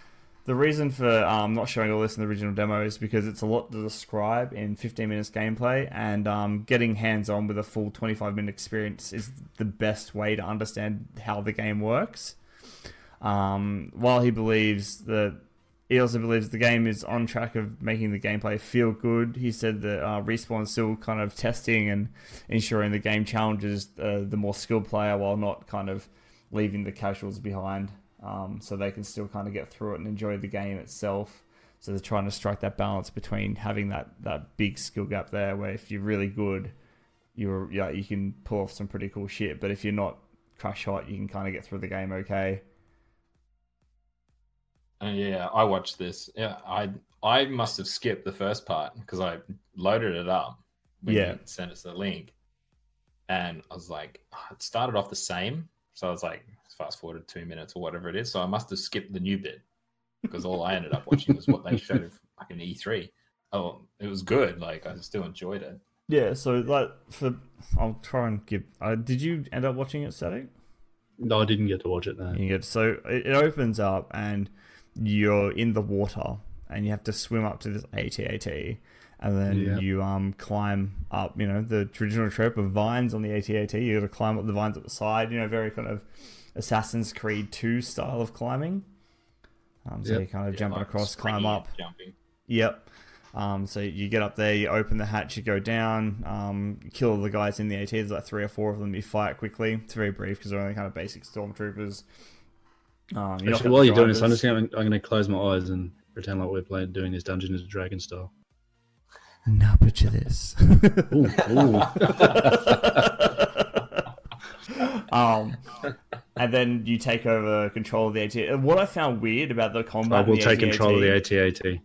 the reason for um, not showing all this in the original demo is because it's a lot to describe in 15 minutes gameplay, and um, getting hands on with a full 25 minute experience is the best way to understand how the game works. Um, while he believes that he also believes the game is on track of making the gameplay feel good. He said that uh, Respawn is still kind of testing and ensuring the game challenges uh, the more skilled player while not kind of leaving the casuals behind um, so they can still kind of get through it and enjoy the game itself. So they're trying to strike that balance between having that, that big skill gap there, where if you're really good, you're yeah you can pull off some pretty cool shit. But if you're not crush hot, you can kind of get through the game okay. Uh, yeah, I watched this. Yeah, I I must have skipped the first part because I loaded it up. When Yeah. you sent us the link, and I was like, oh, it started off the same. So I was like, fast forwarded two minutes or whatever it is. So I must have skipped the new bit because all I ended up watching was what they showed of like an E3. Oh, it was good. Like I still enjoyed it. Yeah, so like for I'll try and give. Uh, did you end up watching it, Static? No, I didn't get to watch it. No. You get so it, it opens up and you're in the water and you have to swim up to this AT-AT and then Yeah. you um climb up. You know the traditional trope of vines on the AT-AT. You got to climb up the vines at the side. You know, very kind of Assassin's Creed Two style of climbing. Um, so Yep. you're kind of Yeah, jumping like across, climb up. jumping. Yep. Um, so you get up there, you open the hatch, you go down, um, you kill the guys in the AT. There's like three or four of them. You fight quickly. It's very brief because they're only kind of basic stormtroopers. Um, you Actually, while you're doing this, I'm just going. I'm going to close my eyes and pretend like we're playing doing this Dungeons and Dragon style. Now picture this. Ooh, ooh. um, and then you take over control of the AT. What I found weird about the combat, I in will the take control of the AT-AT AT-AT.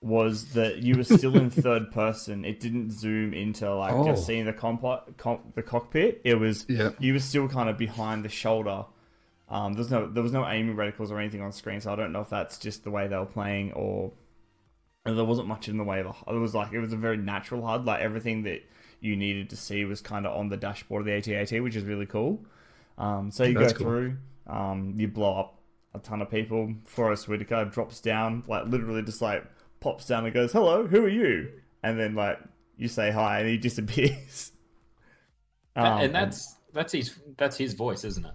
was that you were still in third person. It didn't zoom into like Oh. just seeing the compo- com- the cockpit. It was Yeah. you were still kind of behind the shoulder. Um, there's no there was no aiming reticles or anything on screen, so I don't know if that's just the way they were playing or or there wasn't much in the way of a, it was like it was a very natural HUD. Like everything that you needed to see was kind of on the dashboard of the AT-AT, which is really cool. Um, so you That's go cool. through, um, you blow up a ton of people. Forest Whitaker drops down, like literally just like pops down and goes, "Hello, who are you?" And then like you say hi, and he disappears. Um, and that's that's his that's his voice, isn't it?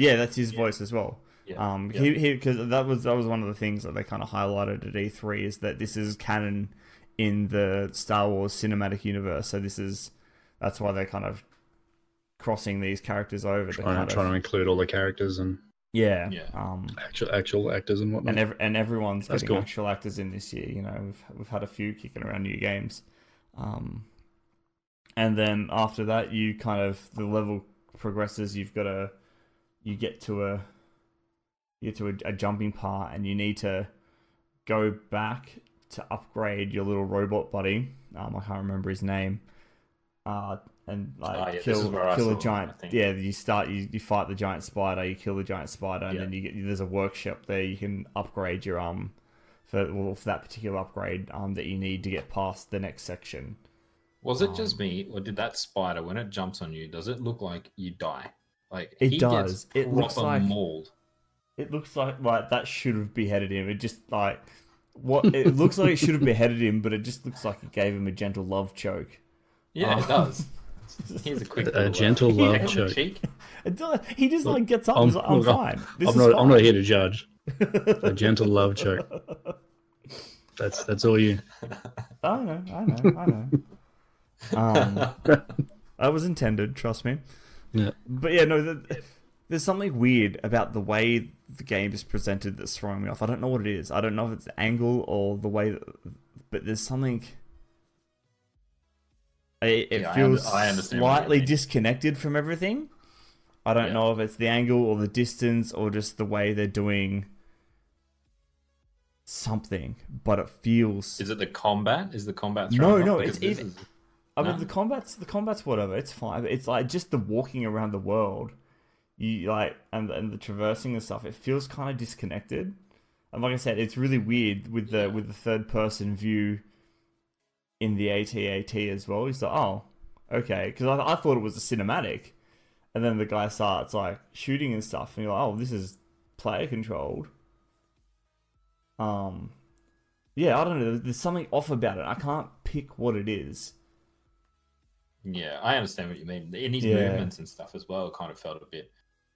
Yeah, that's his voice as well. Yeah. Um, yeah. he he because that was that was one of the things that they kind of highlighted at E3 is that this is canon in the Star Wars cinematic universe. So this is that's why they're kind of crossing these characters over. Trying, kind to, trying of, to include all the characters and yeah, Yeah. Um, actual actual actors and whatnot. and ev- and everyone's That's getting cool. actual actors in this year. You know, we've we've had a few kicking around new games, um, and then after that, you kind of the level progresses. You've got a you get to a you get to a, a jumping part, and you need to go back to upgrade your little robot buddy. Um, I can't remember his name. Uh, and like Ah, yeah, kill is where I kill a giant. Yeah, you start you, you fight the giant spider. You kill the giant spider, and Yeah. then you get there's a workshop there. You can upgrade your um for well, for that particular upgrade um, that you need to get past the next section. Was it just Um, me, or did that spider, when it jumps on you, does it look like you die? Like It he does. Gets It looks like- mauled. It looks like like that should have beheaded him. It just like what it looks like it should have beheaded him, but it just looks like it gave him a gentle love choke. Yeah, Oh. it does. Here's a quick A little, uh, gentle love on choke. cheek. It does, he just Look, like gets up. I'm- and he's like, I'm look, fine. This I'm is not. I'm not here to judge. A gentle love choke. That's that's all you. I know, I know, I know. Um, that was intended, trust me. Yeah. But yeah, no, the, there's something weird about the way the game is presented that's throwing me off. I don't know what it is. I don't know if it's the angle or the way, that, but there's something. It, it Yeah, I under- feels I understand slightly disconnected from everything. I don't Yeah. know if it's the angle or the distance or just the way they're doing something, but it feels. Is it the combat? Is the combat? No, throwing no, off? it's Because this even- is- I mean, No? the combat's the combat's whatever. It's fine. but It's like just the walking around the world, you like, and and the traversing and stuff. It feels kind of disconnected. And like I said, it's really weird with the Yeah. with the third person view in the AT-AT as well. He's like, oh, okay, because I, I thought it was a cinematic, and then the guy starts like shooting and stuff, and you're like, oh, this is player controlled. Um, yeah, I don't know. There's something off about it. I can't pick what it is. Yeah, I understand what you mean. In his Yeah. movements and stuff as well, it kind of felt a bit.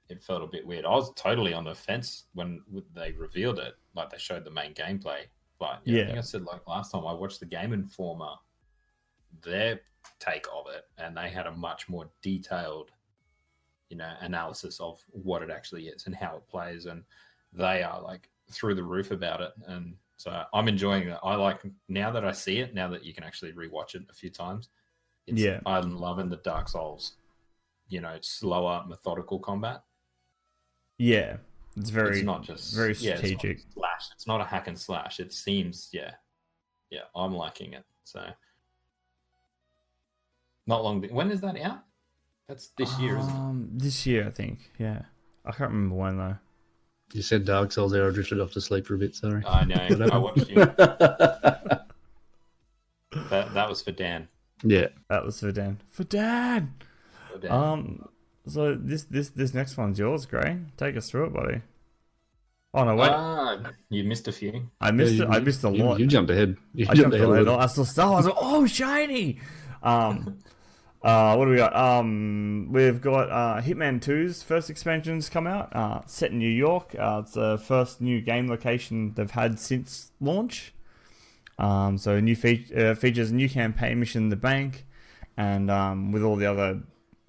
It felt a bit weird. I was totally on the fence when they revealed it, like they showed the main gameplay. But yeah, I think I said like last time I watched the Game Informer, their take of it, and they had a much more detailed, you know, analysis of what it actually is and how it plays, and they are like through the roof about it. And so I'm enjoying it. I like now that I see it, now that you can actually rewatch it a few times. It's, Yeah. I'm loving the Dark Souls, you know, slower, methodical combat. Yeah, it's very it's not just very yeah, it's not strategic. slash. It's not a hack and slash. It seems, yeah, yeah. I'm liking it. So, not long. When is that out? That's this year, isn't it? Um, this year I think. Yeah, I can't remember when though. You said Dark Souls there. I drifted off to sleep for a bit. Sorry. I know. I watched you. That that was for Dan. Yeah. That was for Dan. For Dan. For Dan. Um. So this this this next one's yours, Gray. Take us through it, buddy. Oh no, wait! Ah, you missed a few. I missed Yeah, it. you- I missed a you, lot. You jumped ahead. You I jumped jumped ahead. a little. I saw Star Wars. I was like, oh, shiny. Um. Uh, what do we got? Um, we've got uh, Hitman 2's first expansions come out. Uh, set in New York. Uh, it's the first new game location they've had since launch. Um, so new fe- uh, features new campaign mission, the bank, and um, with all the other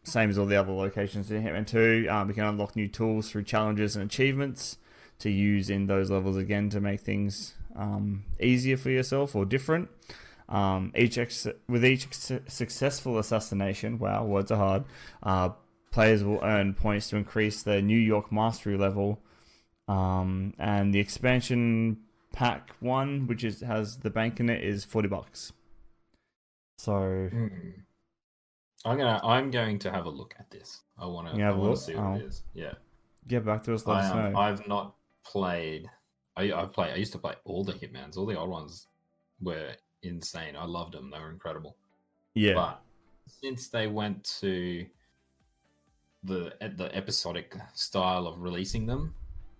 same as all the other locations in Hitman 2, um, we can unlock new tools through challenges and achievements to use in those levels again to make things um, easier for yourself or different. Um, each ex- with each successful assassination, wow, words are hard. Uh, players will earn points to increase their New York mastery level. Um, and the expansion pack one, which is has the bank in it, is forty bucks. So Hmm. I'm gonna. I'm going to have a look at this. I want to. You I have want to see what Oh. it is. Yeah. get back to us. Let I, us know. I've not played. I, I've played. I used to play all the Hitmans. All the old ones were insane. I loved them. They were incredible. yeah, But since they went to the the episodic style of releasing them,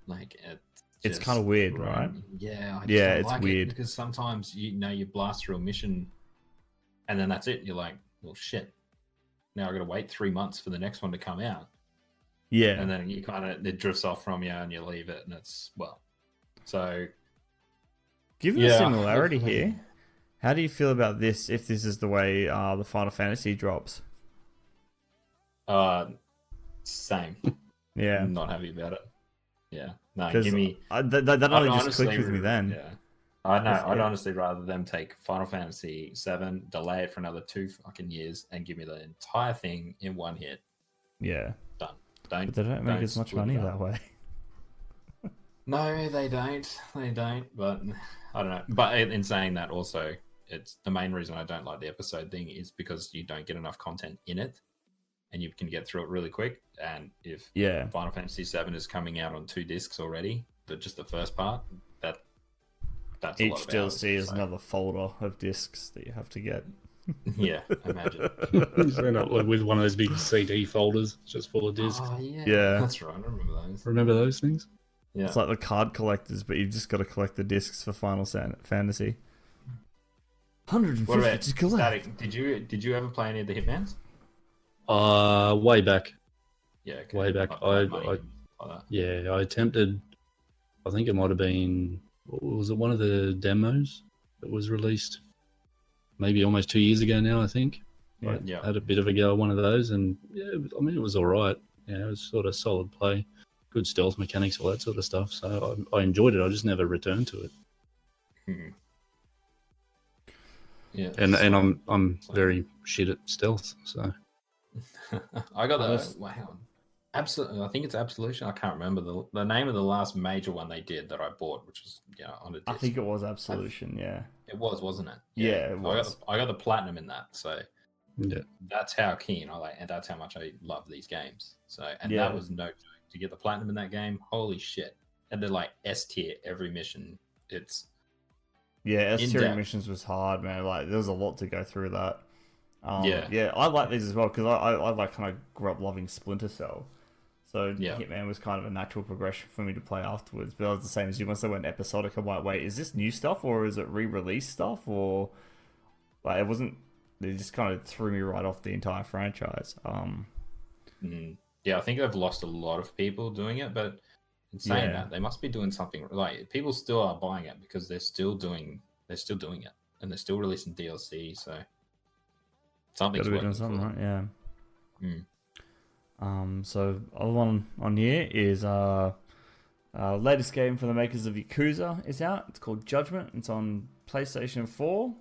like it It's kinda weird, thrown- right? Yeah, I just Yeah, it's like it weird. because sometimes you know you blast through a mission, and then that's it. You're like, well, shit. Now I got to wait three months for the next one to come out, yeah. and then you kind of it drifts off from you, and you leave it, and it's well. So Given yeah, the similarity here, how do you feel about this? If this is the way uh, the Final Fantasy drops, Uh, same. yeah, I'm not happy about it. Yeah, no, give me. that, that, that I'd only just honestly clicked with me then. Yeah. I know. I'd honestly rather them take Final Fantasy VII, delay it for another two fucking years, and give me the entire thing in one hit. Yeah, Done. Don't. but they don't make don't as much money that way. No, they don't. They don't. But I don't know. But in saying that, also, it's the main reason I don't like the episode thing is because you don't get enough content in it, and you can get through it really quick. And if Yeah, Final Fantasy VII is coming out on two discs already, but just the first part, that that's a Each lot of hours, DLC is so- another folder of discs that you have to get. Yeah, imagine. Up with one of those big CD folders just full of ah, discs. Oh, yeah, Yeah. that's right. I remember those. Remember those things? Yeah, It's like the card collectors, but you've just got to collect the discs for Final San- Fantasy. what 150 about to collect. Static? Did you did you ever play any of the Hitmans? Uh, way back. Yeah, okay. Way back, Like I- I- and like that. Yeah, I attempted. I think it might have been. Was it one of the demos that was released? Maybe almost two years ago now. I think. Yeah. I Yeah. had a bit of a go at one of those, and yeah, I mean it was all right. Yeah, it was sort of solid play, good stealth mechanics, all that sort of stuff. So I, I enjoyed it. I just never returned to it, Hmm. Yeah, and and I'm I'm So- very shit at stealth. So I got the Honest- wow. Absolutely, I think it's Absolution. I can't remember the the name of the last major one they did that I bought, which was you know on a disc. I think it was Absolution, yeah. it was, wasn't it? Yeah, it I got, the, I got the platinum in that, so yeah, that's how keen I like, and that's how much I love these games. So, and Yeah. that was no joke to get the platinum in that game. Holy shit! And they're like S tier every mission. It's Yeah, S tier missions was hard, man. Like there was a lot to go through that. Um, Yeah. yeah, I like these as well because I, I, I like kind of grew up loving Splinter Cell, so Yeah. Hitman was kind of a natural progression for me to play afterwards. But I was the same as you. Once I went episodic, I'm like, wait, is this new stuff or is it re-released stuff or like it wasn't? They just kind of threw me right off the entire franchise. Um, mm, yeah, I think they've lost a lot of people doing it, but in saying Yeah. that, they must be doing something. Like people still are buying it because they're still doing they're still doing it, and they're still releasing DLC. So something's Got to be doing something, right? Yeah. Mm. Um. So other one on here is uh, uh, latest game from the makers of Yakuza is out. It's called Judgment. It's on PlayStation Four.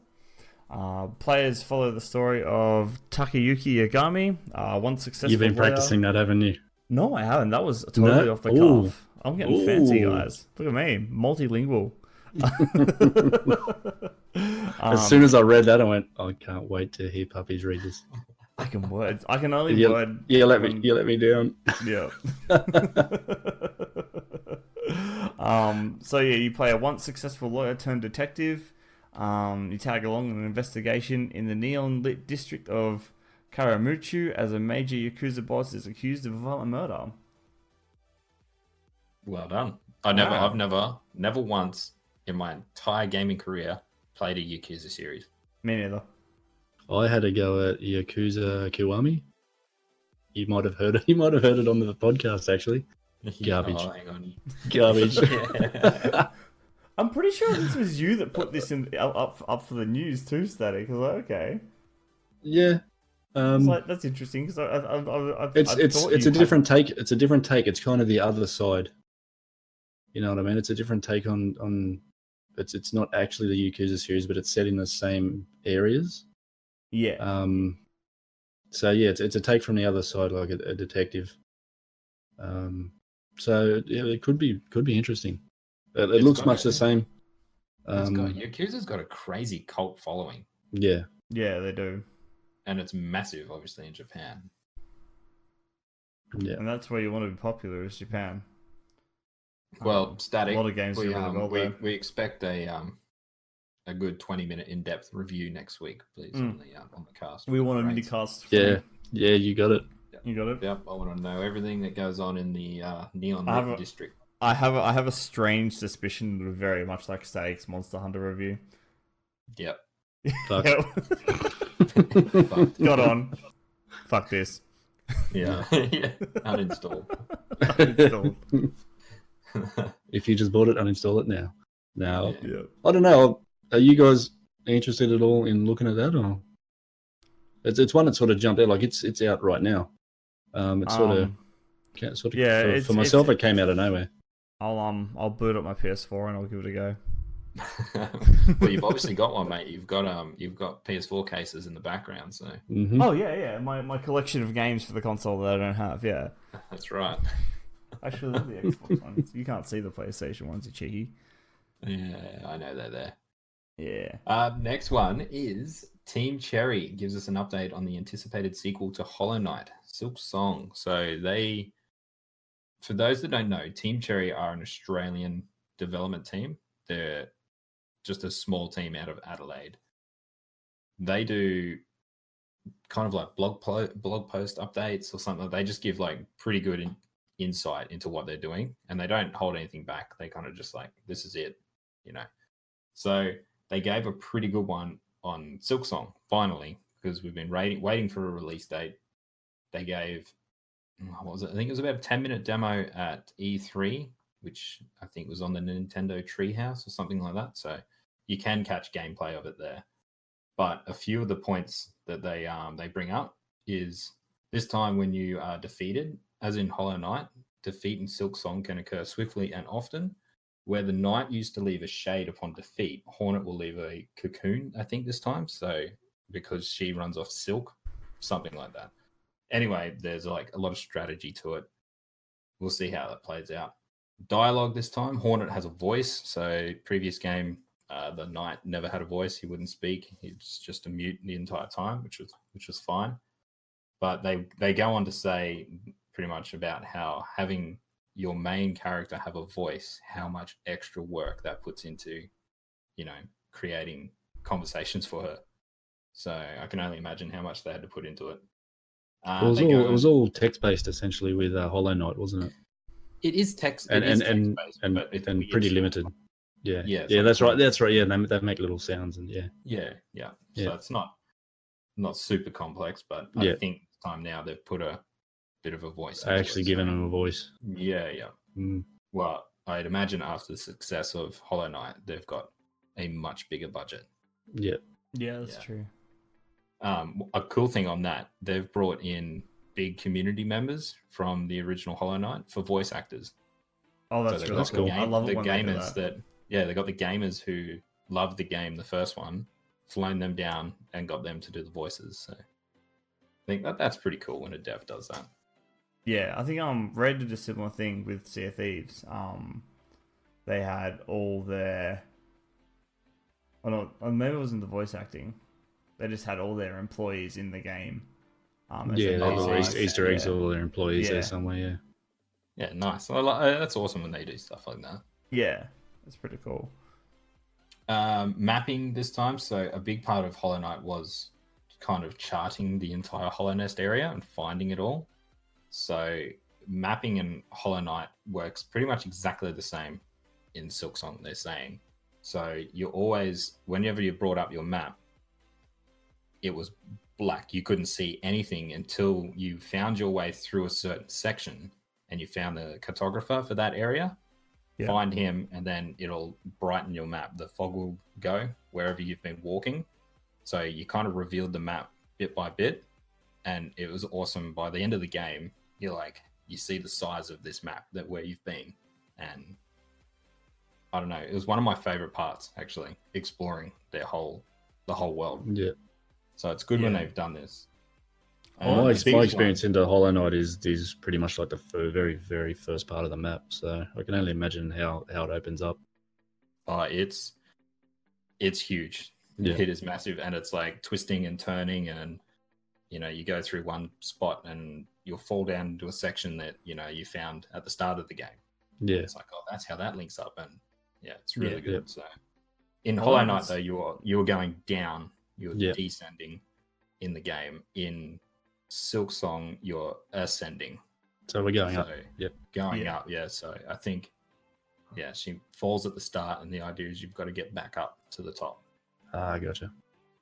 Uh, players follow the story of Takayuki Yagami, uh, one successful. you've been lawyer- practicing that, haven't you? No, I haven't. That was totally No? off the Ooh. cuff. I'm getting fancy, guys. Look at me, multilingual. As Um, soon as I read that, I went, I can't wait to hear puppies read this. I can words. I can only You, word. you let me, you let me down. Yeah. um, so yeah, you play a once successful lawyer turned detective. Um, you tag along an investigation in the neon lit district of Karamuchu as a major yakuza boss is accused of a violent murder. Well done. I never, Wow. I've never, never once in my entire gaming career played a Yakuza series. Me neither. I had a go at Yakuza Kiwami. You might have heard it. You might have heard it on the podcast actually. Garbage. Oh, hang on. Garbage. I'm pretty sure this was you that put this in up up, up for the news too, Static. I was like, okay, yeah. Um, like that's interesting because I, I, I, I, I it's I it's it's a had- different take. It's a different take. It's kind of the other side. You know what I mean? It's a different take on on. It's it's not actually the Yakuza series, but it's set in the same areas. Yeah, Um, so yeah, it's it's a take from the other side, like a, a detective. Um, so yeah, it could be could be interesting. It, it looks much a- the same. It's got, Um, Yakuza's got a crazy cult following, yeah, yeah, they do, and it's massive, obviously, in Japan. yeah. and that's where you want to be popular is Japan. Well, Um, static. A lot of games we, um, well we, we expect a um a good twenty minute in depth review next week, please, Mm. on the um, on the cast. We want a Great. mini cast. Yeah, yeah, you got it. you got it. Yep, I want to know everything that goes on in the uh, Neon I a- district. I have a, I have a strange suspicion that very much like Static's Monster Hunter review. Yep. Fuck. Yep. Got on. Fuck this. Yeah. yeah. Uninstall. Uninstalled. if you just bought it, uninstall it now. Now, Yeah. yeah. I don't know. Are you guys interested at all in looking at that, or it's it's one that sort of jumped out? Like it's it's out right now. Um, it's sort of Um, sort of yeah, for, it's- for myself, it came out of nowhere. I'll um I'll boot up my PS4 and I'll give it a go. well, you've obviously got one, mate. You've got um, you've got PS4 cases in the background, so hmm Oh yeah, yeah. My my collection of games for the console that I don't have. Yeah. that's right. I actually love the Xbox ones. You can't see the PlayStation ones, you cheeky. Yeah, I know they're there. Yeah. Uh, next one is Team Cherry gives us an update on the anticipated sequel to Hollow Knight, Silksong. So they, for those that don't know, Team Cherry are an Australian development team. They're just a small team out of Adelaide. They do kind of like blog po- blog post updates or something. They just give like pretty good insight into what they're doing, and they don't hold anything back. They kind of just like this is it, you know. So they gave a pretty good one on Silksong finally because we've been waiting waiting for a release date. They gave what was it? I think it was about a 10 minute demo at E3, which I think was on the Nintendo Treehouse or something like that. So you can catch gameplay of it there. But a few of the points that they um they bring up is this time when you are defeated, as in Hollow Knight, defeat in Silksong can occur swiftly and often. Where the knight used to leave a shade upon defeat, Hornet will leave a cocoon, I think, this time. So because she runs off silk, something like that. Anyway, there's like a lot of strategy to it. We'll see how that plays out. Dialogue this time. Hornet has a voice. So previous game, uh, the knight never had a voice. He wouldn't speak. He's just a mute the entire time, which was which was fine. But they they go on to say pretty much about how having your main character have a voice, how much extra work that puts into, you know, creating conversations for her. So I can only imagine how much they had to put into it. Uh, it was all go it was all text based essentially with uh, Hollow Knight, wasn't it? It is text And is and and and, and pretty limited. Yeah, Yeah, yeah, that's right. That's right. Yeah, they, they make little sounds and yeah, Yeah, yeah. Yeah. So it's not not super complex, but Yeah. I think time now they've put a bit of a voice. I actually it, given so- them a voice. Yeah, yeah. Mm, Well, I'd imagine after the success of Hollow Knight, they've got a much bigger budget. yeah, Yeah, that's Yeah. true. Um, a cool thing on that, they've brought in big community members from the original Hollow Knight for voice actors. Oh, that's they've really that's cool. the, cool. I love the it when they do gamers that. that. yeah, they got the gamers who loved the game, the first one, flown them down and got them to do the voices. So I think that that's pretty cool when a dev does that. Yeah, I think um Rare did a similar thing with Sea of Thieves. Um, they had all their, oh no, or maybe it wasn't the voice acting. They just had all their employees in the game. Um, as yeah. their They little. Easter, Easter eggs, Yeah. all their employees Yeah. there somewhere. Yeah, Yeah, nice. I li- uh, that's awesome when they do stuff like that. Yeah, that's pretty cool. Um, mapping this time. So a big part of Hollow Knight was kind of charting the entire Hallownest area and finding it all. So mapping in Hollow Knight works pretty much exactly the same in Silksong. They're saying so you always whenever you brought up your map, it was black. You couldn't see anything until you found your way through a certain section and you found the cartographer for that area Yeah. find him, and then it'll brighten your map. The fog will go wherever you've been walking. So you kind of revealed the map bit by bit, and it was awesome. By the end of the game, you're like, you see the size of this map that where you've been, and I don't know. It was one of my favorite parts actually, exploring their whole the whole world. yeah. So it's good when they've done this. my, Um, the ex- my biggest experience into Hollow Knight is is pretty much like the f- very very first part of the map. So I can only imagine how how it opens up. one, uh, it's it's huge. Yeah. It is massive, and it's like twisting and turning, and you know, you go through one spot and you'll fall down into a section that you know you found at the start of the game. Yeah, It's like, oh, that's how that links up, and yeah, it's really Yeah. good. Yep. So, in Hollow Knight, that's- though, you are you're going down, you're Yep. descending in the game. In Silksong, you're ascending. so we're going up. Yep. Going Yeah. up, yeah. So I think, yeah, she falls at the start, and the idea is you've got to get back up to the top. Ah, gotcha.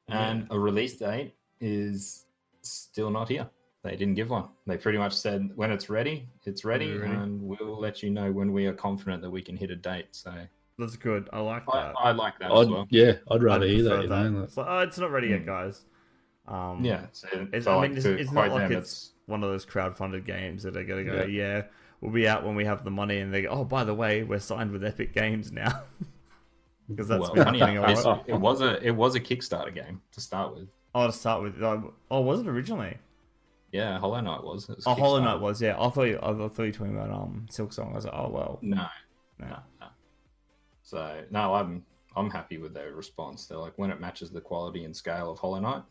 And a release date is still not here. They didn't give one. They pretty much said when it's ready, it's ready, Ready. and we'll let you know when we are confident that we can hit a date. So That's good. I like that. I like that as I'd, well. yeah, I'd rather I'd hear that. You know, It's like, oh, it's not ready yet, guys. Um, Yeah, so, It's, so I like mean, it's, it's not like them, it's one of those crowd-funded games that are gonna go, Yeah. yeah. we'll be out when we have the money, and they go, oh, by the way, we're signed with Epic Games now, because that's well, been funny happening a enough, lot. it was a it was a Kickstarter game to start with. Oh, to start with, oh, was it originally? Yeah, Hollow Knight was. Was Oh, Hollow Knight was, yeah. I thought you, I thought you were talking about um Silksong. I was like, oh well, No, no. no, no. So no, I'm I'm happy with their response. They're like, when it matches the quality and scale of Hollow Knight,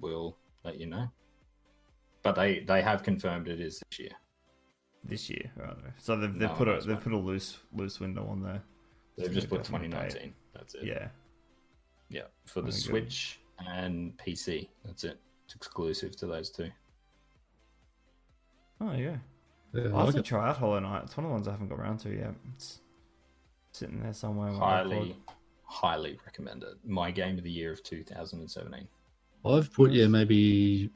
we'll let you know. But they they have confirmed it is this year. this year. Right. So they've, they've No, put a they've put a loose loose window on there. They've just put definitely 2019. That's it. Yeah, Yeah, for the. Switch and PC. That's it. It's exclusive to those two. Oh yeah. Yeah, I I'll have like to try out Hollow Knight. It's one of the ones I haven't got around to yet. It's sitting there somewhere. Highly, highly recommend it. My game of the year of 2017. I've put yeah maybe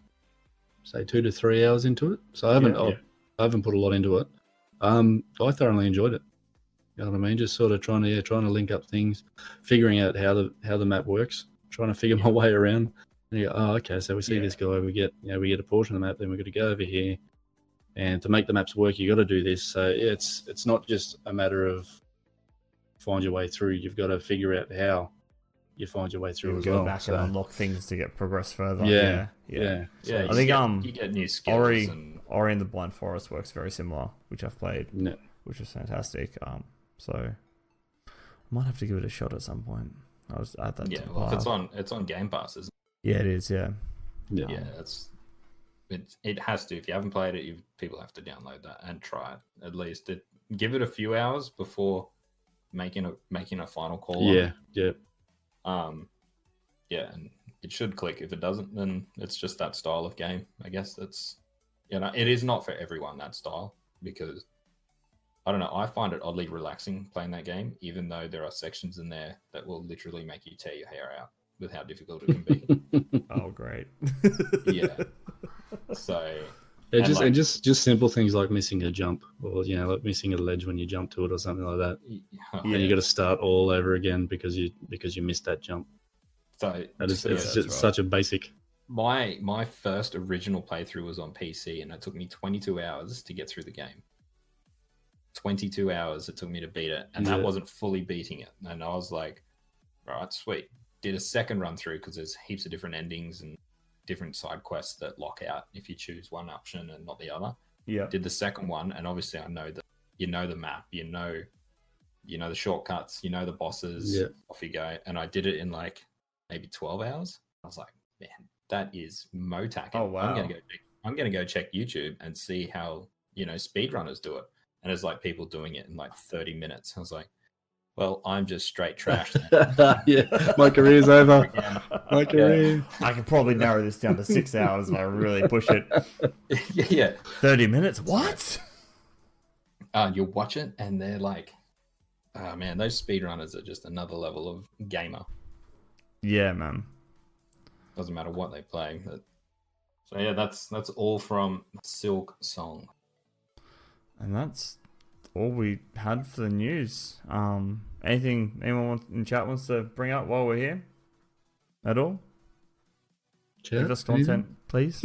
say two to three hours into it, so I haven't Yeah. I've- I haven't put a lot into it. Um, I thoroughly enjoyed it. You know what I mean? Just sort of trying to yeah trying to link up things, figuring out how the how the map works, trying to figure my way around. And you go, oh okay, so we see Yeah. this guy, we get you know we get a portion of the map, then we're going to go over here, and to make the maps work, you got to do this. So yeah, it's it's not just a matter of find your way through. You've got to figure out how you find your way through You go well. back so, and unlock things to get progress further. Yeah, yeah. yeah, Yeah, So- you I think, get, um, you get new skills Ori, and Ori and the Blind Forest works very similar, which I've played, Yeah. which was fantastic. Um, so I might have to give it a shot at some point. I'll just add that. yeah, to the well, if it's on it's on Game Pass, isn't it? Yeah, it is. Yeah. yeah. it? Yeah, it's it, it has to. If you haven't played it, you people have to download that and try it at least. It, give it a few hours before making a making a final call. Yeah, it. yeah, Um, yeah, and it should click. If it doesn't, then it's just that style of game. I guess that's you know, it is not for everyone that style because I don't know. I find it oddly relaxing playing that game, even though there are sections in there that will literally make you tear your hair out with how difficult it can be. Oh, great. yeah. So Yeah, And just like- and just just simple things like missing a jump or you know like missing a ledge when you jump to it or something like that. yeah. And you got to start all over again because you because you missed that jump. So That is yeah, it's just right. such a basic. my my first original playthrough was on PC, and it took me 22 hours to get through the game. 22 hours it took me to beat it, and that wasn't fully beating it. And I was like, "All right, sweet." Did a second run through because there's heaps of different endings and different side quests that lock out if you choose one option and not the other. yeah. Did the second one, and obviously I know that you know the map, you know, you know the shortcuts, you know the bosses. Yeah. Off you go, and I did it in like maybe 12 hours. I was like, man, that is motac. Oh, I'm wow. gonna go. Check, I'm gonna go check YouTube and see how you know speedrunners do it. And it's like people doing it in like 30 minutes. I was like, well, I'm just straight trash. then. yeah, my career's over. My career. I can probably narrow this down to six hours if I really push it. yeah, yeah. 30 minutes? What? Uh, you'll watch it, and they're like, oh man, those speedrunners are just another level of gamer. Yeah, man. Doesn't matter what they play. But... So yeah, that's that's all from Silksong. And that's all we had for the news. Um, anything anyone wants, in chat wants to bring up while we're here? At all? Chat, Give us content, please.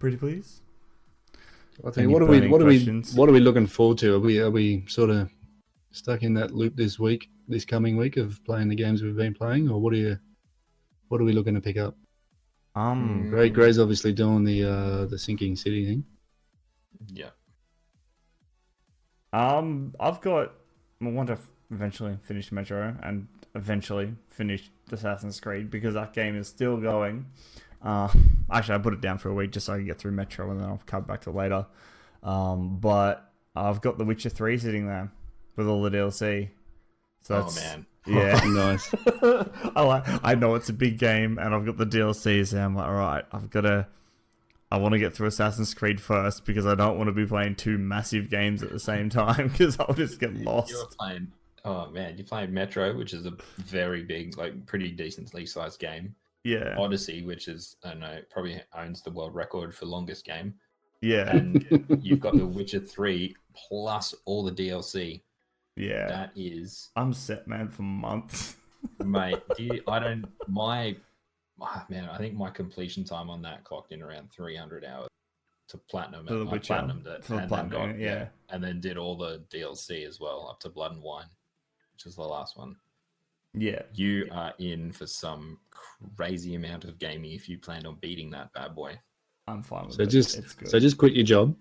Pretty please. I Any think what are we what are we what are we looking forward to? Are we are we sort of stuck in that loop this week, this coming week of playing the games we've been playing, or what are you what are we looking to pick up? Um, Gray Gray's obviously doing the uh the sinking city thing. Yeah. Um, I've got. I want to eventually finish Metro and eventually finish Assassin's Creed because that game is still going. Uh, actually, I put it down for a week just so I can get through Metro and then I'll come back to it later. Um, but I've got The Witcher Three sitting there with all the DLC. So oh that's, man. Yeah. nice. I like. I know it's a big game, and I've got the DLCs, and I'm like, all right, I've got to. I want to get through Assassin's Creed first because I don't want to be playing two massive games at the same time because I'll just get lost. You're playing. Oh man, you're playing Metro, which is a very big, like pretty decently sized game. Yeah, Odyssey, which is I don't know, probably owns the world record for longest game. yeah, And you've got The Witcher Three plus all the DLC. Yeah. That is I'm set, man, for months. mate. Do you, I don't my ah, man. I think my completion time on that clocked in around 300 hours to platinum. For The I Witcher, platinumed it, for the and then platinum, got- yeah. and then did all the DLC as well up to Blood and Wine, which is the last one. Yeah, You are in for some crazy amount of gaming if you planned on beating that bad boy. I'm fine with So it. just it's good. so just quit your job.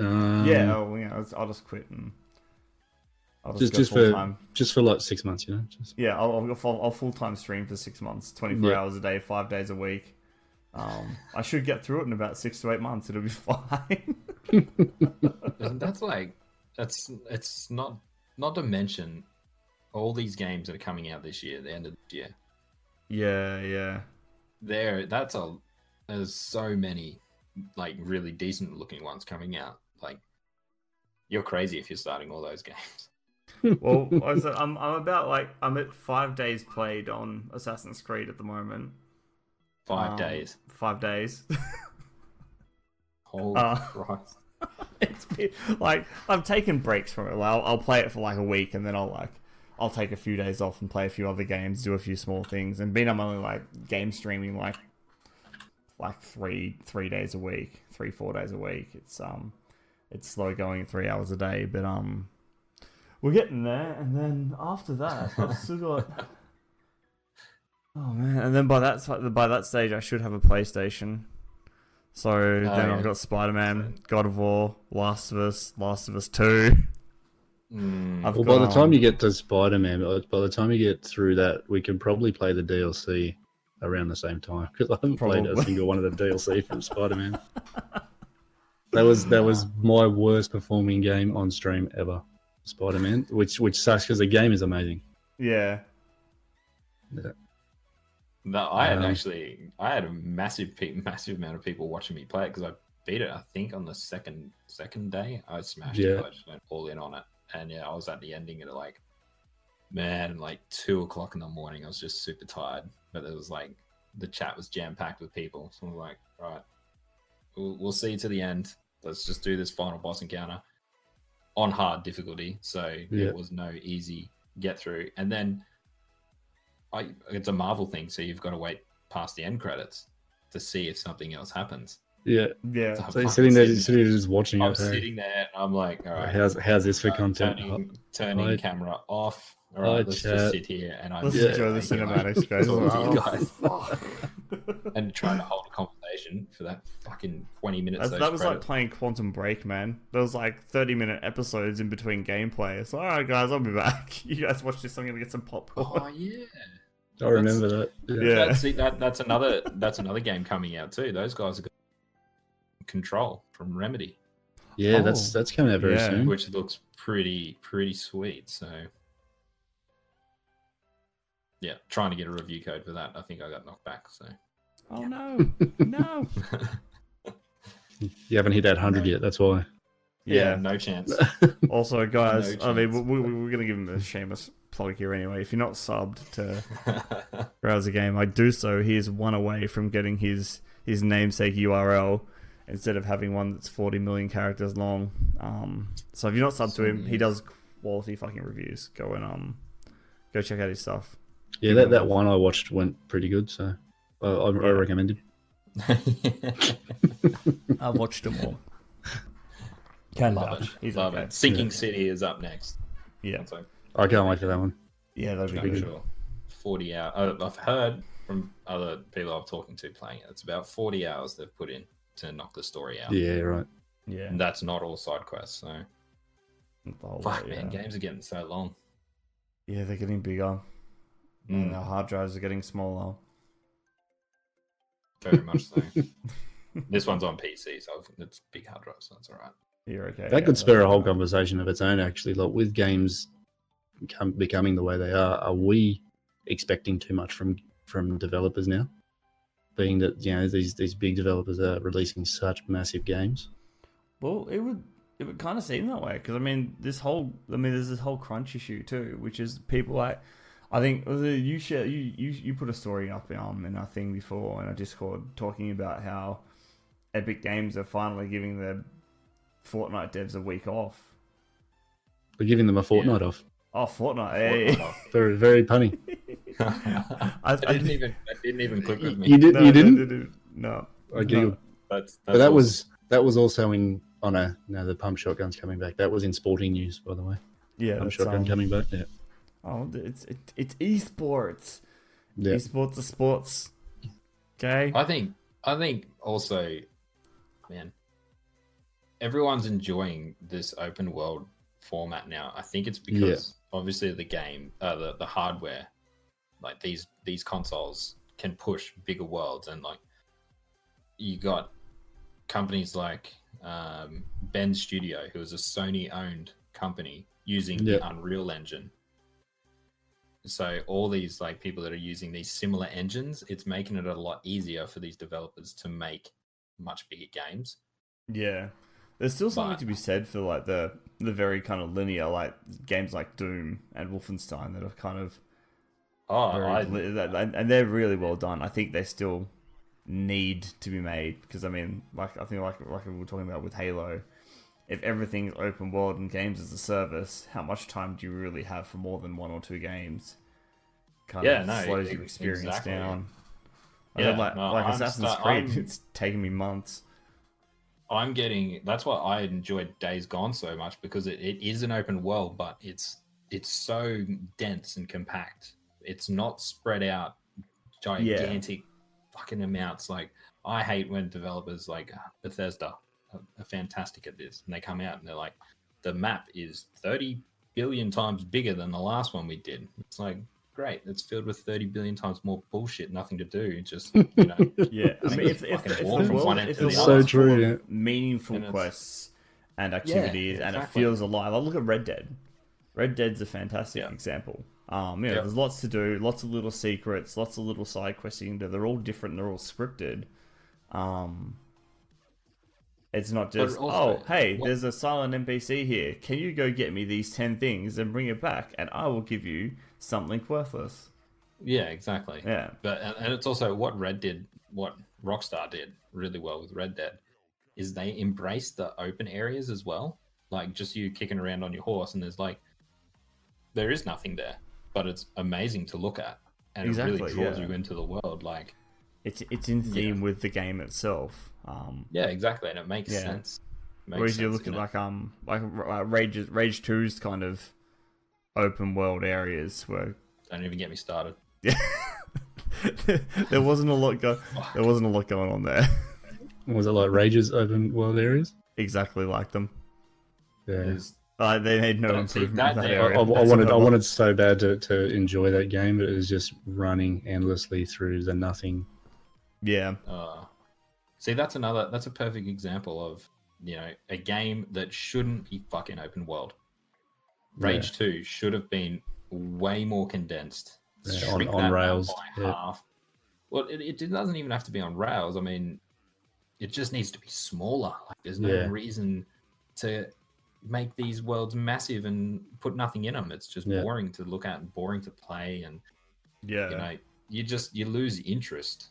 Um, yeah, oh, yeah. I'll, I'll just quit and I'll just just, just for time. just for like six months, you know. Just Yeah, I'll, I'll, go full, I'll full time stream for six months, 24 Yeah. hours a day, five days a week. Um, I should get through it in about six to eight months. It'll be fine. And that's like that's it's not not to mention all these games that are coming out this year, the end of the year, Yeah, yeah. there that's a there's so many like really decent looking ones coming out. Like you're crazy if you're starting all those games. Well, I said, I'm I'm about like I'm at five days played on Assassin's Creed at the moment. Five Um, days. Five days. Holy uh, Christ. it's been, like I've taken breaks from it. Like, I'll, I'll play it for like a week and then I'll like I'll take a few days off and play a few other games, do a few small things. And being I'm only like game streaming like like three three days a week, three four days a week. It's um it's slow going three hours a day, but um we're getting there. And then after that, I've still got. Oh man! And then by that by that stage, I should have a PlayStation. So then yeah. I've got Spider Man, God of War, Last of Us, Last of Us Two. Mm, I've Well, by the time um, you get to Spider Man, by the time you get through that, we can probably play the DLC around the same time because I haven't played a single one of the DLC from Spider Man. That was that was my worst performing game on stream ever, Spider Man, which which sucks because the game is amazing. yeah, Yeah. No, I had Um, actually, I had a massive, pe- massive amount of people watching me play it because I beat it. I think on the second second day, I smashed Yeah. it. I just went all in on it, and yeah, I was at the ending at like, man, like two o'clock in the morning. I was just super tired, but it was like the chat was jam packed with people. So I was like, right, we'll, we'll see to the end. Let's just do this final boss encounter on hard difficulty. So Yeah. it was no easy get through, and then. I, it's a Marvel thing, so you've got to wait past the end credits to see if something else happens. Yeah, yeah. So so you're sitting there, sitting there just watching I'm it. hey? sitting there, and I'm like, all right, How's how's this for uh, content? Turning, turning Hi. camera off. All Hi, right, oh, let's chat. just sit here and I'm Let's Yeah. enjoy the cinematics, guys. Talk to you Oh, guys. and trying to hold a conversation for that fucking 20 minutes. That's, that was like playing Quantum Break, man. There was like 30 minute episodes in between gameplay. It's like, all right, guys, I'll be back. You guys watch this. I'm gonna get some popcorn. Oh yeah. I remember that. Yeah. Yeah. That's, see, that, that's another that's another game coming out too. Those guys are got control from Remedy, Yeah, that's Oh. that's coming out very Yeah. soon. which looks pretty pretty sweet. So yeah, trying to get a review code for that. I think I got knocked back. So Oh no, no. You haven't hit that hundred yet. That's why. yeah, Yeah. no chance. Also, guys, No I mean, we, we, we're gonna give him a shameless plug here anyway. If you're not subbed to browser game, I do so. He is one away from getting his his namesake URL instead of having one that's 40 million characters long. Um, so if you're not subbed to him, he does quality fucking reviews. Go and um, go check out his stuff. Yeah, that, that one I watched went pretty good, so uh, I, I recommend it. I watched them all. Can love it. He's Love okay. it. Sinking Yeah. City is up next. Yeah, So I can't wait for that one. yeah, that'd be I'm good. sure. 40 hours. Uh, I've heard from other people I've talking to playing it. It's about 40 hours they've put in to knock the story out. Yeah, right. Yeah, And that's not all side quests. So, the fuck, lot, man, yeah. games are getting so long. Yeah, they're getting bigger. And Mm, our hard drives are getting smaller. very much so. this one's on PC, so it's big hard drive, so that's all right. You're okay. That yeah, could spur a whole that's- conversation of its own, actually. Like with games become, becoming the way they are, are we expecting too much from from developers now? Being that you know these these big developers are releasing such massive games. Well, it would it would kind of seem that way because I mean this whole I mean there's this whole crunch issue too, which is people like I think was it you share you, you you put a story up um in our thing before in our Discord talking about how Epic Games are finally giving their Fortnite devs a week off. We're giving them a fortnight off. Oh, Fortnite! Hey. Very very punny. I, I didn't even that didn't even click with me. You did no, you didn't? no, no, no. I giggled. That's, But that awesome. was that was also in on a no the pump shotgun's coming back. That was in sporting news, by the way. Yeah, Pump that's, shotgun um, coming back. Yeah. Oh, it's it, it's esports. Yeah. Esports are sports. Okay. I think I think also, man, everyone's enjoying this open world format now. I think it's because obviously the game, uh, the the hardware, like these these consoles can push bigger worlds, and like you got companies like um, Bend Studio, who is a Sony owned company using Yeah. the Unreal Engine. So all these like people that are using these similar engines, it's making it a lot easier for these developers to make much bigger games. Yeah. There's still something But- to be said for like the the very kind of linear like games like Doom and Wolfenstein that are kind of Oh, very I, that, and and they're really well done. I think they still need to be made because I mean, like I think like like we were talking about with Halo, if everything's open world and games as a service, how much time do you really have for more than one or two games? Kind Yeah, of no, slows e- your experience exactly. down. I Yeah, like, no, like I'm Assassin's sta- Creed, I'm- it's taken me months. I'm getting that's why I enjoyed Days Gone so much because it, it is an open world, but it's it's so dense and compact. It's not spread out gigantic fucking amounts. Like I hate when developers like Bethesda are, are fantastic at this, and they come out and they're like, the map is 30 billion times bigger than the last one we did. It's like great, it's filled with 30 billion times more bullshit, nothing to do. Just you know, Yeah, I mean, if, Just if, fucking if the world, if the the world's other. So full true, of meaningful And quests and activities, and it feels alive. I look at Red Dead. Red Dead's a fantastic Yeah. example. Um, yeah, Yeah. there's lots to do, lots of little secrets, lots of little side quests you can do. They're all different. They're all scripted. Um, it's not just also, oh hey, what- there's a silent NPC here. Can you go get me these ten things and bring it back, and I will give you something worthless. yeah, exactly. Yeah, But and, it's also what Red did, what Rockstar did really well with Red Dead, is they embraced the open areas as well. Like just you kicking around on your horse, and there's like, there is nothing there, but it's amazing to look at, and it really draws yeah. you into the world. Like, it's it's in theme with the game itself. Um, yeah, exactly, and it makes Yeah. sense. Makes Whereas you sense, look at like um like uh, Rage Rage 2's kind of open world areas where don't even get me started. yeah there wasn't a lot go there wasn't a lot going on there. Was it like Rage's open world areas? exactly like them. Yeah. Uh, they made no Don't see improvement in that that. I. I- I wanted, I wanted so bad to, to enjoy that game, but it was just running endlessly through the nothing. Yeah, Uh, see, that's another. That's a perfect example of you know a game that shouldn't be fucking open world. Rage Two should have been way more condensed. Yeah, on- on rails, by yeah. half. Well, it, it doesn't even have to be on rails. I mean, it just needs to be smaller. Like, there's no Yeah. reason to make these worlds massive and put nothing in them. It's just Yeah. boring to look at and boring to play, and yeah, you know you just you lose interest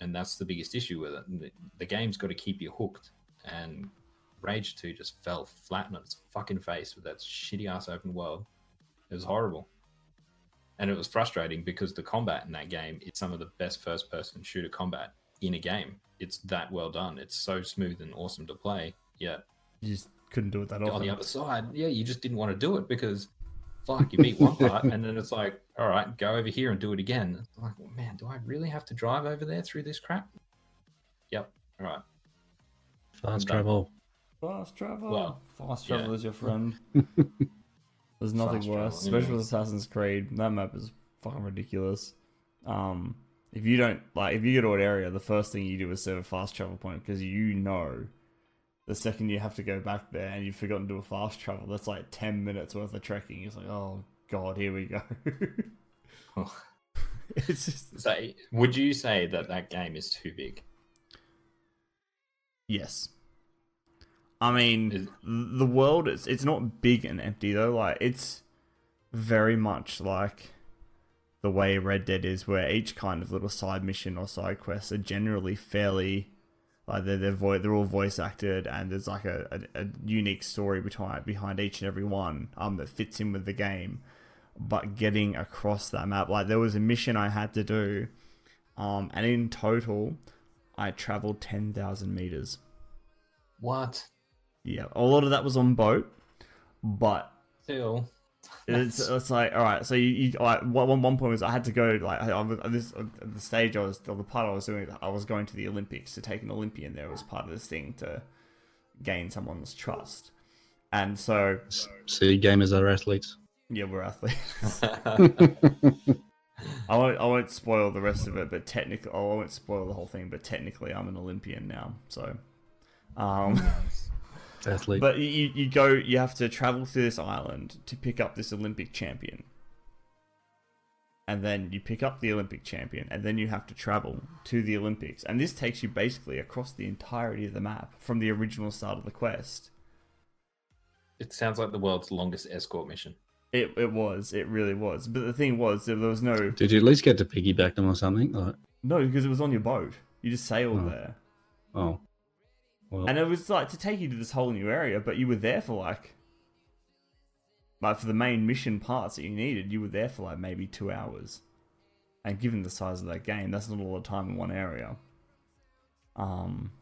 and that's the biggest issue with it. The, the game's got to keep you hooked. And rage 2 just fell flat on its fucking face with that shitty ass open world. It was horrible. And it was frustrating because the combat in that game is some of the best first person shooter combat in a game. It's that well done. It's so smooth and awesome to play yet you just couldn't do it that on the other side, yeah, you just didn't want to do it because fuck, you beat one part and then it's like, all right, go over here and do it again. It's like, well, man, do I really have to drive over there through this crap? Yep. All right. Fast done. travel. Fast travel. Well, Fast yeah. travel is your friend. There's nothing Fast worse, travel, especially with. Assassin's Creed. That map is fucking ridiculous. Um, if you don't like, if you go to an area, the first thing you do is serve a fast travel point because you know the second you have to go back there and you've forgotten to do a fast travel, that's like ten minutes worth of trekking. It's like, oh god, here we go. it's just So, would you say that that game is too big? Yes. I mean, Is- the world is it's not big and empty though. Like it's very much like the way Red Dead is, where each kind of little side mission or side quest are generally fairly like they're they're, vo- they're all voice acted, and there's like a, a, a unique story behind behind each and every one um that fits in with the game. But getting across that map, like there was a mission I had to do, um, and in total, I traveled ten thousand meters. What? Yeah, a lot of that was on boat, but Still. It's, it's like all right. So you, you like one one one point was I had to go like I, I was at this at the stage I was or the part I was doing I was going to the Olympics to take an Olympian there as part of this thing to gain someone's trust, and so See, gamers are athletes. yeah, we're athletes. I won't I won't spoil the rest of it, but technically I won't spoil the whole thing. But technically, I'm an Olympian now, so. Um, Athlete. But you, you go, you have to travel through this island to pick up this Olympic champion. and then you pick up the Olympic champion, and then you have to travel to the Olympics. And this takes you basically across the entirety of the map from the original start of the quest. It sounds like the world's longest escort mission. It it was, it really was. But the thing was, there was no Did you at least get to piggyback them or something? Like, no because it was on your boat. You just sailed Oh. there, oh, well, and it was like to take you to this whole new area. But you were there for like, like for the main mission parts that you needed, you were there for like maybe two hours. And given the size of that game, that's not a lot of time in one area. Um,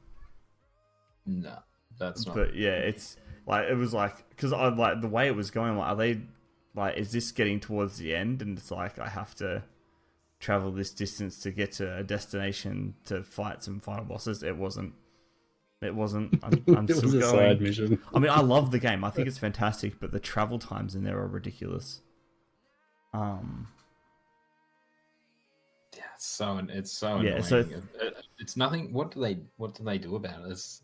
No, that's not. But yeah, it's like it was like because I like the way it was going. Like, are they like is this getting towards the end? And it's like I have to travel this distance to get to a destination to fight some final bosses. It wasn't. It wasn't. I'm, I'm it still was a going. side mission. I mean, I love the game. I think it's fantastic, but the travel times in there are ridiculous. Um. Yeah, it's so it's so Yeah, annoying. so- It- it- it's nothing. What do they What do they do about it? It's,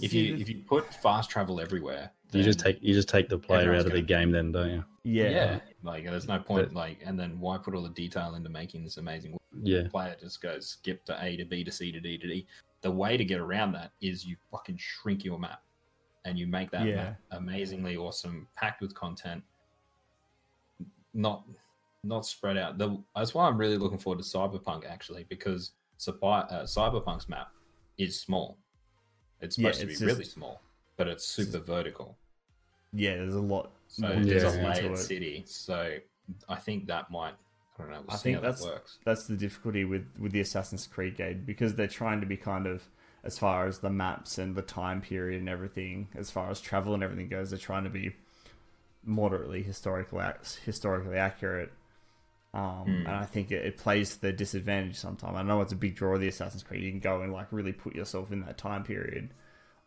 if you if you put fast travel everywhere, You just take you just take the player out of the gonna- game, then, don't you? yeah, yeah, like there's no point. But- like, and then why put all the detail into making this amazing? Yeah, player just goes skip to A to B to C to D to D. The way to get around that is you fucking shrink your map and you make that Yeah. map amazingly awesome, packed with content, not not spread out. The, that's why I'm really looking forward to Cyberpunk actually because Cyber, uh, Cyberpunk's map is small. It's Yeah, supposed it's to be really small, but it's super vertical. yeah. There's a lot. So more it's a layered it. city. So I think that might. I don't know. We'll I think that's- that works. that's the difficulty with with the Assassin's Creed game because they're trying to be kind of as far as the maps and the time period and everything, as far as travel and everything goes, they're trying to be moderately historical historically accurate. Um, Hmm. And I think it, it plays to their disadvantage sometimes. I know it's a big draw of the Assassin's Creed. You can go and like really put yourself in that time period,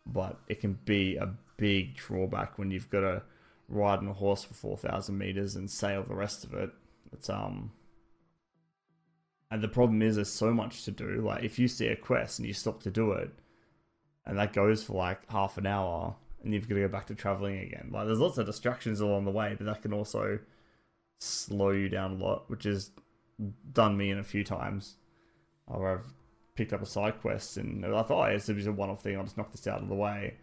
but it can be a big drawback when you've got to ride on a horse for four thousand meters and sail the rest of it. It's um and the problem is, there's so much to do. Like, if you see a quest and you stop to do it, and that goes for like half an hour, and you've got to go back to traveling again. Like, there's lots of distractions along the way, but that can also slow you down a lot, which has done me in a few times. Where I've picked up a side quest and I thought, oh, it's just a one off thing, I'll just knock this out of the way.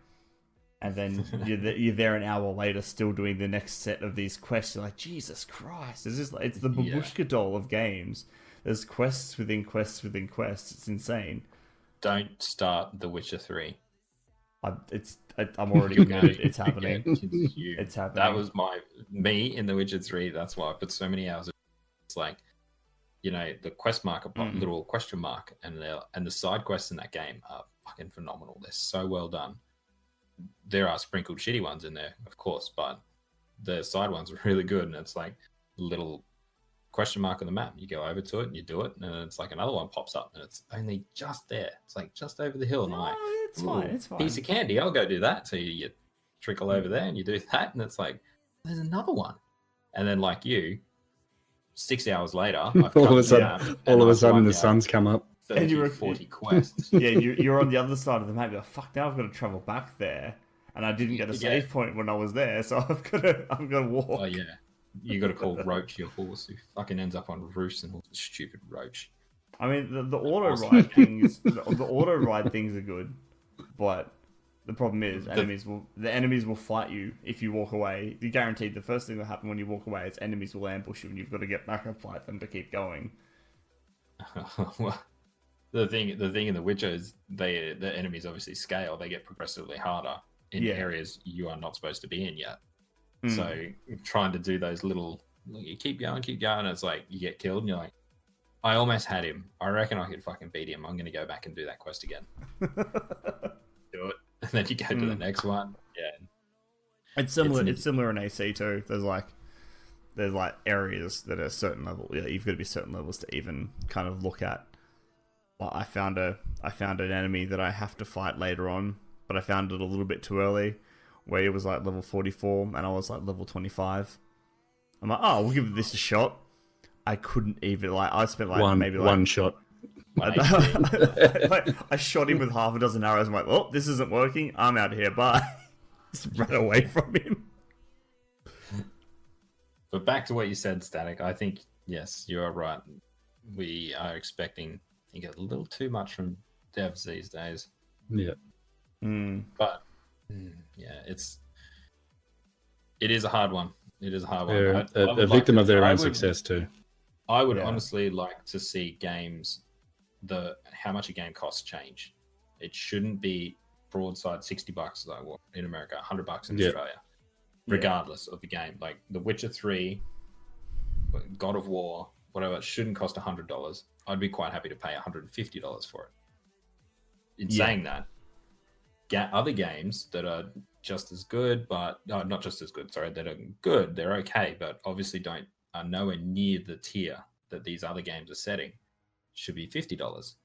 And then you're, you're there an hour later, still doing the next set of these quests. You're like, Jesus Christ! It's just like, it's the Yeah. babushka doll of games. There's quests within quests within quests. It's insane. Don't start The Witcher Three. I, it's I, I'm already committed. It's happening. It's happening. That was my me in The Witcher Three. That's why I put so many hours. It's like, you know, the quest mark, a Mm. little question mark, and the and the side quests in that game are fucking phenomenal. They're so well done. There are sprinkled shitty ones in there, of course, but the side ones are really good. And it's like a little question mark on the map. You go over to it and you do it, and it's like another one pops up, and it's only just there. It's like just over the hill, and I'm like, it's fine. It's fine. Piece of candy. I'll go do that. So you, you trickle over there and you do that, and it's like there's another one. And then like you, six hours later, I've all of a sudden, all of a I've sudden, the out sun's come up. 30, And you're- 40 quests. yeah, you, you're on the other side of the map. You're like, fuck, now I've got to travel back there, and I didn't get a Yeah. save point when I was there, so I've got to, I've got to walk. oh yeah, you got to call Roach your horse, who fucking ends up on Roos and all the stupid Roach. I mean, the, the auto ride things, the, the auto ride things are good, but the problem is enemies will the enemies will fight you if you walk away. You're guaranteed the first thing that happen when you walk away is enemies will ambush you, and you've got to get back and fight them to keep going. well, the thing, the thing in The Witcher is they the enemies obviously scale. They get progressively harder in Yeah. areas you are not supposed to be in yet. Mm. So trying to do those little, you keep going, keep going. And it's like you get killed, and you're like, I almost had him. I reckon I could fucking beat him. I'm gonna go back and do that quest again. do it, and then you go to the Mm. next one. Yeah, It's similar. an- It's, similar in AC too. There's like there's like areas that are certain level. Yeah, you've got to be certain levels to even kind of look at. Like I found a I found an enemy that I have to fight later on, but I found it a little bit too early, where it was like level 44 and I was like level 25. I'm like, oh, we'll give this a shot. I couldn't even like I spent like one maybe like one shot. I, One HP. like, I shot him with half a dozen arrows. I'm like, oh, this isn't working. I'm out of here. Bye. Just ran away from him. But back to what you said, Static. I think yes, you are right. We are expecting, I think, a little too much from devs these days. Yeah. Mm. But mm, yeah, it's it is a hard one. It is a hard one. They're I- a, I a would victim like of their own would- success too. I would Yeah. honestly like to see games the how much a game costs change. It shouldn't be broadside sixty bucks like what in America, hundred bucks in Yeah. Australia, regardless of the game. Like The Witcher Three, God of War, whatever, it shouldn't cost hundred dollars. I'd be quite happy to pay hundred and fifty dollars for it. In Yeah. saying that, ga- other games that are just as good, but no, not just as good. Sorry, that are good. They're okay, but obviously don't are nowhere near the tier that these other games are setting. Should be fifty dollars.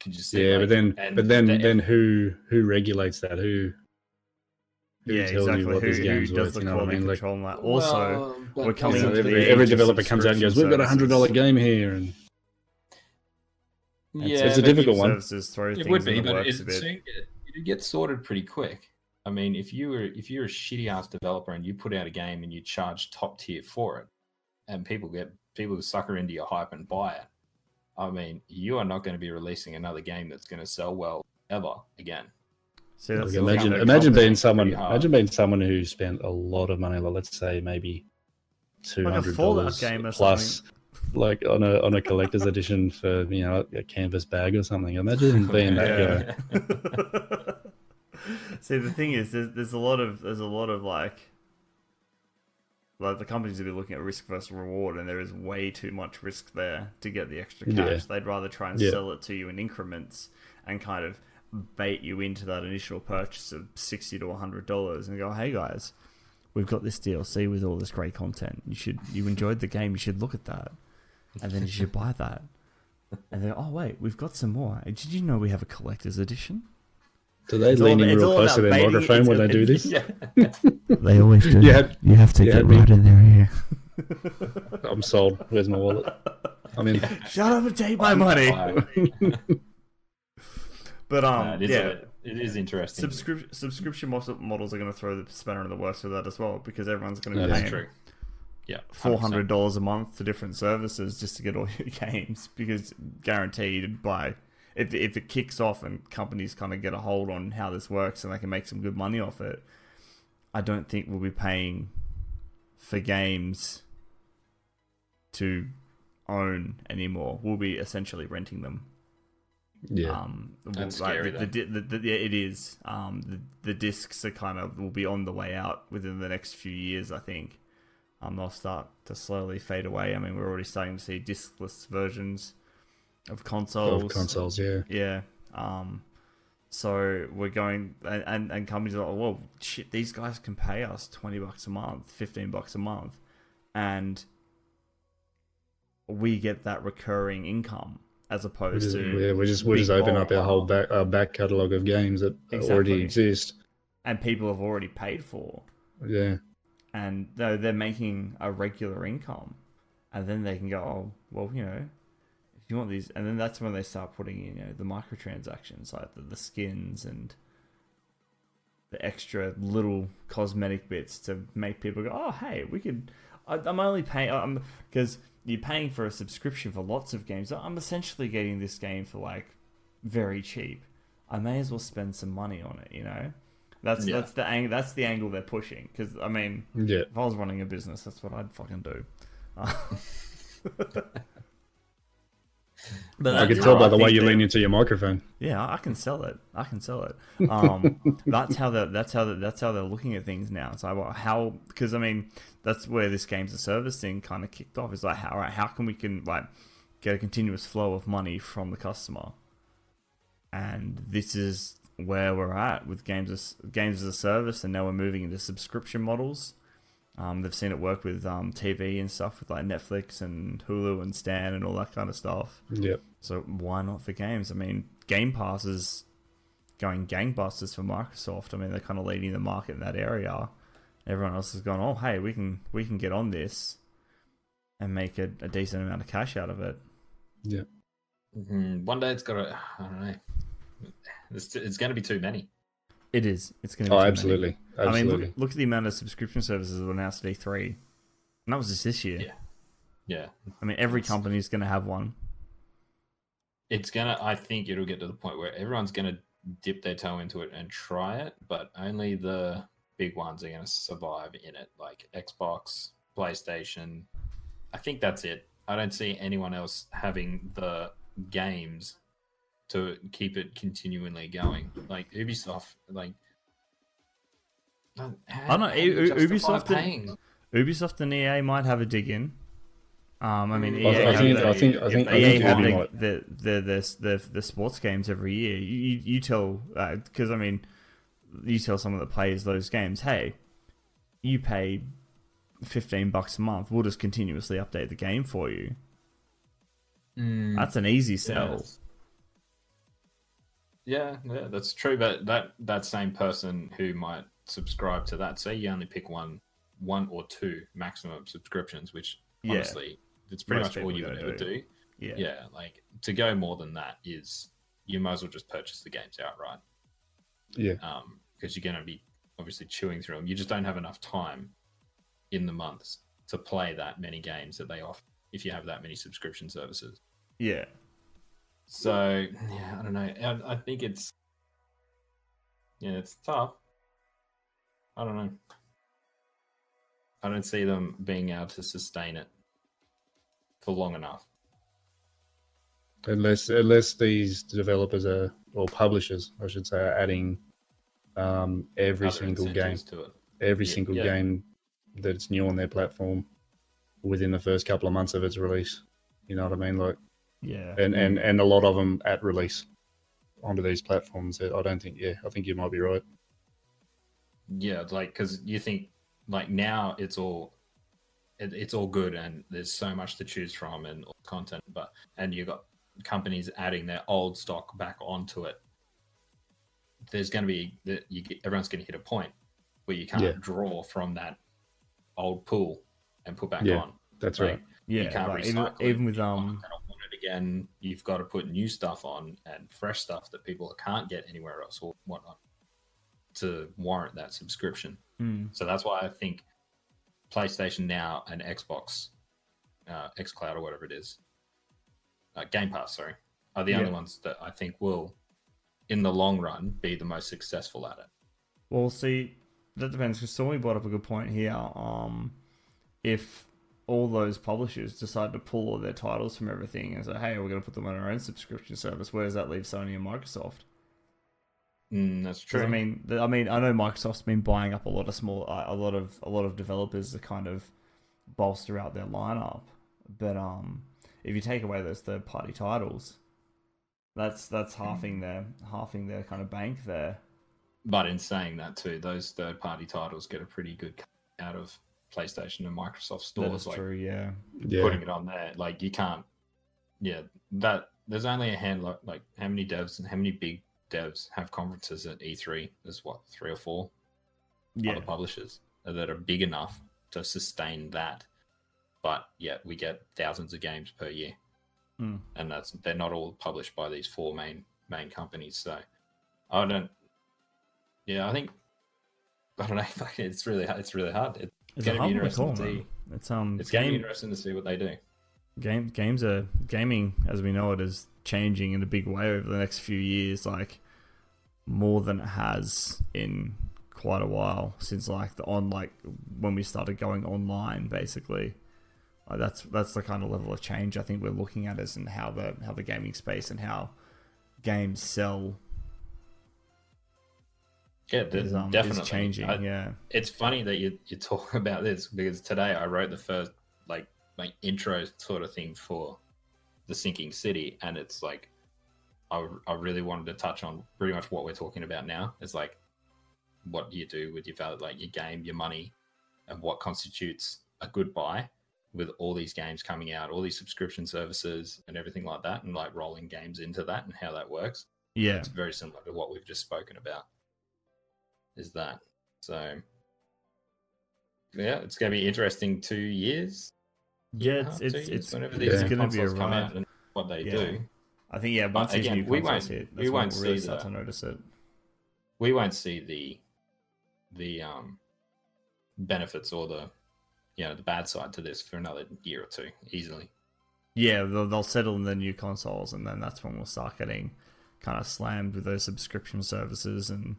Could you see? Yeah, like- but then and but then the- then who who regulates that? Who Yeah, tells exactly. you what Who, these who games does worth? the You know what I quality mean? Like, on that? Also, Well, we're coming you know, every, every developer comes out and goes, "We've got a hundred dollar game here," and yeah, it's a difficult one. services throw It things would be, but works it a soon get, it'd get sorted pretty quick. I mean, if you were if you're a shitty ass developer and you put out a game and you charge top tier for it, and people get people sucker into your hype and buy it, I mean, you are not going to be releasing another game that's going to sell well ever again. See, like, imagine imagine being someone imagine being someone who spent a lot of money. Like let's say maybe two hundred Like a hundred Fallout dollars or plus. Like on a on a collector's edition for you know a canvas bag or something. Imagine being that guy. See, the thing is, there's, there's a lot of there's a lot of like, like the companies will be looking at risk versus reward, and there is way too much risk there to get the extra cash. Yeah. They'd rather try and Yeah. sell it to you in increments and kind of bait you into that initial purchase of sixty to hundred dollars, and go, hey guys, we've got this DLC with all this great content. You should you enjoyed the game, you should look at that, and then you should buy that. And then, oh wait, we've got some more. Did you know we have a collector's edition? Do they It's all lean in real close to about their microphone it's- when they do this? yeah. They always do. You had- you have to you get had me. right in their ear. I'm sold. Where's my wallet? I mean, Shut up and take my money. But Uh, um, it is yeah, a- it is interesting. subscription subscription models are going to throw the spanner in the works for that as well because everyone's going to be paying True. Yeah, four hundred dollars a month to different services just to get all your games because guaranteed by if if it kicks off and companies kind of get a hold on how this works and they can make some good money off it, I don't think we'll be paying for games to own anymore. We'll be essentially renting them. Yeah. Um, That's like, scary, the, the, the, the, yeah, it is. Um, the, the discs are kind of will be on the way out within the next few years. I think. Um, they'll start to slowly fade away. I mean, we're already starting to see discless versions of consoles. Of consoles, yeah. Yeah. Um, so we're going, and, and, and companies are like, well, shit, these guys can pay us 20 bucks a month, 15 bucks a month, and we get that recurring income as opposed just, to, yeah, we just we just open up our whole back our back catalog of games that already exist. and people have already paid for, Yeah, and they're, they're making a regular income, and then they can go, oh, well, you know, if you want these, and then that's when they start putting in, you know, the microtransactions, like the, the skins and the extra little cosmetic bits to make people go, oh, hey, we could. I, I'm only paying, um, because you're paying for a subscription for lots of games. I'm essentially getting this game for like very cheap. I may as well spend some money on it, you know. That's Yeah. that's the ang- that's the angle they're pushing. Because I mean, yeah. if I was running a business, that's what I'd fucking do. But I can tell by I the way you lean into your microphone. Yeah, I can sell it. I can sell it. Um, that's how they that's how they that's how they're looking at things now. So well, how because I mean that's where this games a service thing kind of kicked off. Is like how right, how can we can like get a continuous flow of money from the customer, and this is where we're at with games as games as a service, and now we're moving into subscription models. Um, they've seen it work with um, TV and stuff with like Netflix and Hulu and Stan and all that kind of stuff. Yep. So why not for games? I mean, Game Pass is going gangbusters for Microsoft. I mean, they're kind of leading the market in that area. Everyone else has gone, oh, hey, we can we can get on this and make a, a decent amount of cash out of it. Yep. Mhm. One day it's got to. I don't know. It's, it's going to be too many. It is. It's going to. Oh, be too many. absolutely. I mean, look, look at the amount of subscription services that were announced at E3. And that was just this year. Yeah. Yeah, I mean, every It's- company's going to have one. it's gonna. I think it'll get to the point where everyone's gonna dip their toe into it and try it, but only the big ones are gonna survive in it, like Xbox, PlayStation. I think that's it. I don't see anyone else having the games to keep it continually going. Like Ubisoft, like. I don't know, U- Ubisoft did- paying. Ubisoft and EA might have a dig in. Um, I mean, I- EA I think- the, I think- I think- I EA think have the, the, the, the, the, the sports games every year. You, you, you tell because I mean, you tell someone that plays those games, hey, you pay fifteen bucks a month. We'll just continuously update the game for you. Mm. That's an easy sell. Yes. Yeah, yeah, that's true. But that that same person who might subscribe to that, say you only pick one, one or two maximum subscriptions, which Yeah. honestly, it's pretty Most much all you would ever do. do. Yeah. Yeah, like to go more than that is you might as well just purchase the games outright. Yeah. Um, because you're going to be obviously chewing through them. You just don't have enough time in the months to play that many games that they offer if you have that many subscription services. Yeah. So yeah, I don't know. I, I think it's yeah, it's tough. I don't know. I don't see them being able to sustain it for long enough. unless unless these developers are or publishers, I should say, are adding um, every Other single game, to it. every Yeah, single yeah. game that's new on their platform within the first couple of months of its release. You know what I mean? Like, Yeah. and and and a lot of them at release onto these platforms. I don't think. Yeah, I think you might be right. Yeah, like because you think like now it's all it, it's all good and there's so much to choose from and content, but and you've got companies adding their old stock back onto it. There's going to be that you get, everyone's going to hit a point where you can't Yeah. draw from that old pool and put back Yeah, on. That's Like, right. you Yeah. can't like, even, recycle it. even with People um aren't want it again. You've got to put new stuff on and fresh stuff that people can't get anywhere else or whatnot to warrant that subscription. mm, So that's why I think PlayStation Now and Xbox, uh, XCloud or whatever it is, uh, Game Pass, sorry, are the Yeah. only ones that I think will, in the long run, be the most successful at it. Well, see, that depends because Stormy brought up a good point here. Um, if all those publishers decide to pull all their titles from everything and say, "Hey, we're going to put them on our own subscription service," where does that leave Sony and Microsoft? Mm, that's true. I mean, I mean, I know Microsoft's been buying up a lot of small, a lot of a lot of developers to kind of bolster out their lineup. But um, if you take away those third party titles, that's that's hmm. halving their halving their kind of bank there. but in saying that too, those third-party titles get a pretty good cut out of PlayStation and Microsoft stores. is like true, yeah. Yeah. putting it on there. Like you can't. Yeah, that there's only a handful. Like how many devs and how many big devs have conferences at E3? There's what three or four Yeah, other publishers that are big enough to sustain that. But yeah, we get thousands of games per year, Hmm. and that's they're not all published by these four main main companies. So I don't. Yeah, I think I don't know. It's really it's really hard. It, it's gonna a be to interesting call, to man. see. It's um, it's going to be game, interesting to see what they do. game games are gaming as we know it is changing in a big way over the next few years, like more than it has in quite a while since like the on like when we started going online, basically. Like that's that's the kind of level of change I think we're looking at as in how the how the gaming space and how games sell Yeah, is, um, definitely is changing. I- yeah, it's funny that you you talk about this because today I wrote the first like my intro sort of thing for the sinking city, and it's like I I really wanted to touch on pretty much what we're talking about now. It's like what do you do with your valid like your game, your money, and what constitutes a good buy with all these games coming out, all these subscription services and everything like that, and like rolling games into that and how that works yeah, it's very similar to what we've just spoken about is that so yeah it's going to be interesting two years yeah. It's it's years, it's, whenever these gonna be a come out and what they Yeah. do I think yeah. Once these again, new we won't- hit, we won't we'll really see start the- to notice it. we won't see the the um benefits or the you know the bad side to this for another year or two easily. Yeah, they'll, they'll settle in the new consoles, and then that's when we'll start getting kind of slammed with those subscription services and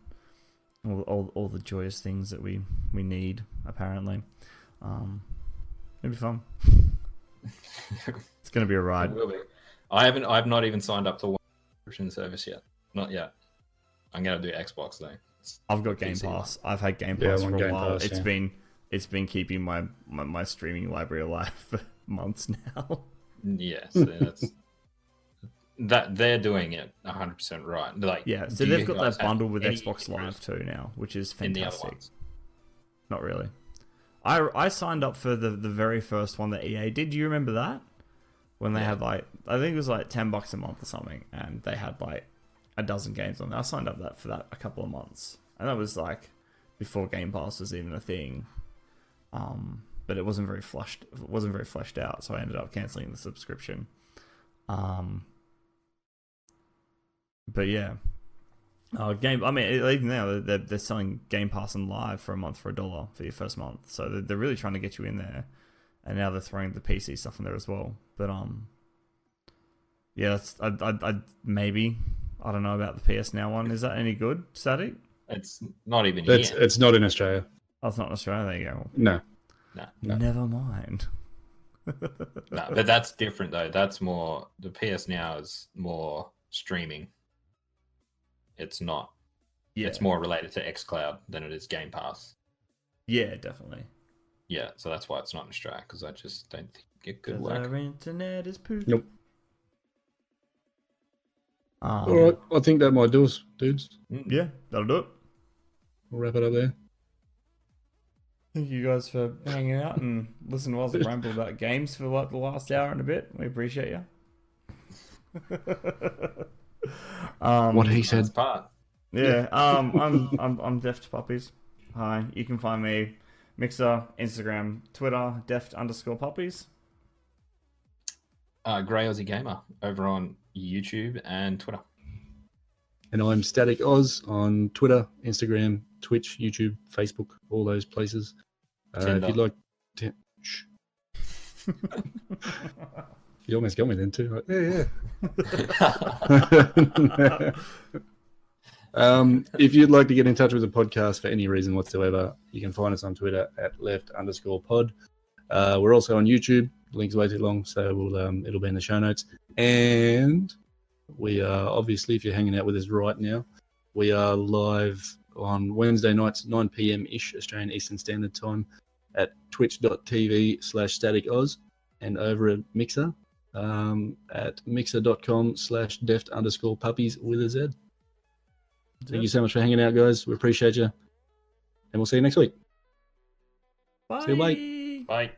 all, all, all the joyous things that we, we need, apparently. Um, it'll be fun. it's going to be a ride. It will be. I haven't. I've not even signed up to one subscription service yet. Not yet. I'm gonna do Xbox though. It's- I've got Game PC. Pass. I've had Game Pass I'm for a Game while. Pass, It's yeah. been it's been keeping my, my, my streaming library alive for months now. Yeah, so that's that they're doing it 100 percent right. Like, Yeah, so they've got that bundle with Xbox Live too now, which is in the other fantastic. Not really. I I signed up for the the very first one that EA did. Do you remember that? When they Yeah. had like I think it was like ten bucks a month or something, and they had like a dozen games on there. I signed up that for that a couple of months, and that was like before Game Pass was even a thing. Um, but it wasn't very flushed. It wasn't very fleshed out, so I ended up canceling the subscription. Um, but yeah, uh, game. I mean, even now they're they're selling Game Pass and Live for a month for a dollar for your first month. So they're, they're really trying to get you in there, and now they're throwing the PC stuff in there as well. But um, yeah, that's I I, I maybe I don't know about the PS Now one. Is that any good? Static? It's not even It's here. it's not in Australia. Oh, it's not in Australia. There you go. No. No. Never mind. No, but that's different though. That's more the PS Now is more streaming. It's not. Yeah, It's more related to XCloud than it is Game Pass. Yeah, definitely. Yeah, so that's why it's not in Australia because I just don't think it could work. Our internet is poop. Nope. Um, All right, I think that might do us, dudes. Mm. Yeah, that'll do it. We'll wrap it up there. Thank you guys for hanging out and listening to us ramble about games for like the last hour and a bit. We appreciate you. um, What he said. part. Yeah, um, I'm I'm I'm Deft Puppies. Hi, you can find me Mixer, Instagram, Twitter, Deft underscore Puppies. Uh, Grey Aussie Gamer over on YouTube and Twitter. And I'm Static Oz on Twitter, Instagram, Twitch, YouTube, Facebook, all those places. Uh, if you'd like to. Shh. You almost got me then, too. Like, yeah, yeah. um, if you'd like to get in touch with the podcast for any reason whatsoever, you can find us on Twitter at left underscore pod. Uh, we're also on YouTube. Link's way too long, so we'll, um, it'll be in the show notes. And we are obviously, if you're hanging out with us right now, we are live on Wednesday nights, 9 p.m. ish Australian Eastern Standard Time at twitch.tv slash static oz and over at Mixer um, at mixer.com slash deft underscore puppies with a Z. Thank you so much for hanging out, guys. We appreciate you. And we'll see you next week. Bye. See you, mate. Bye.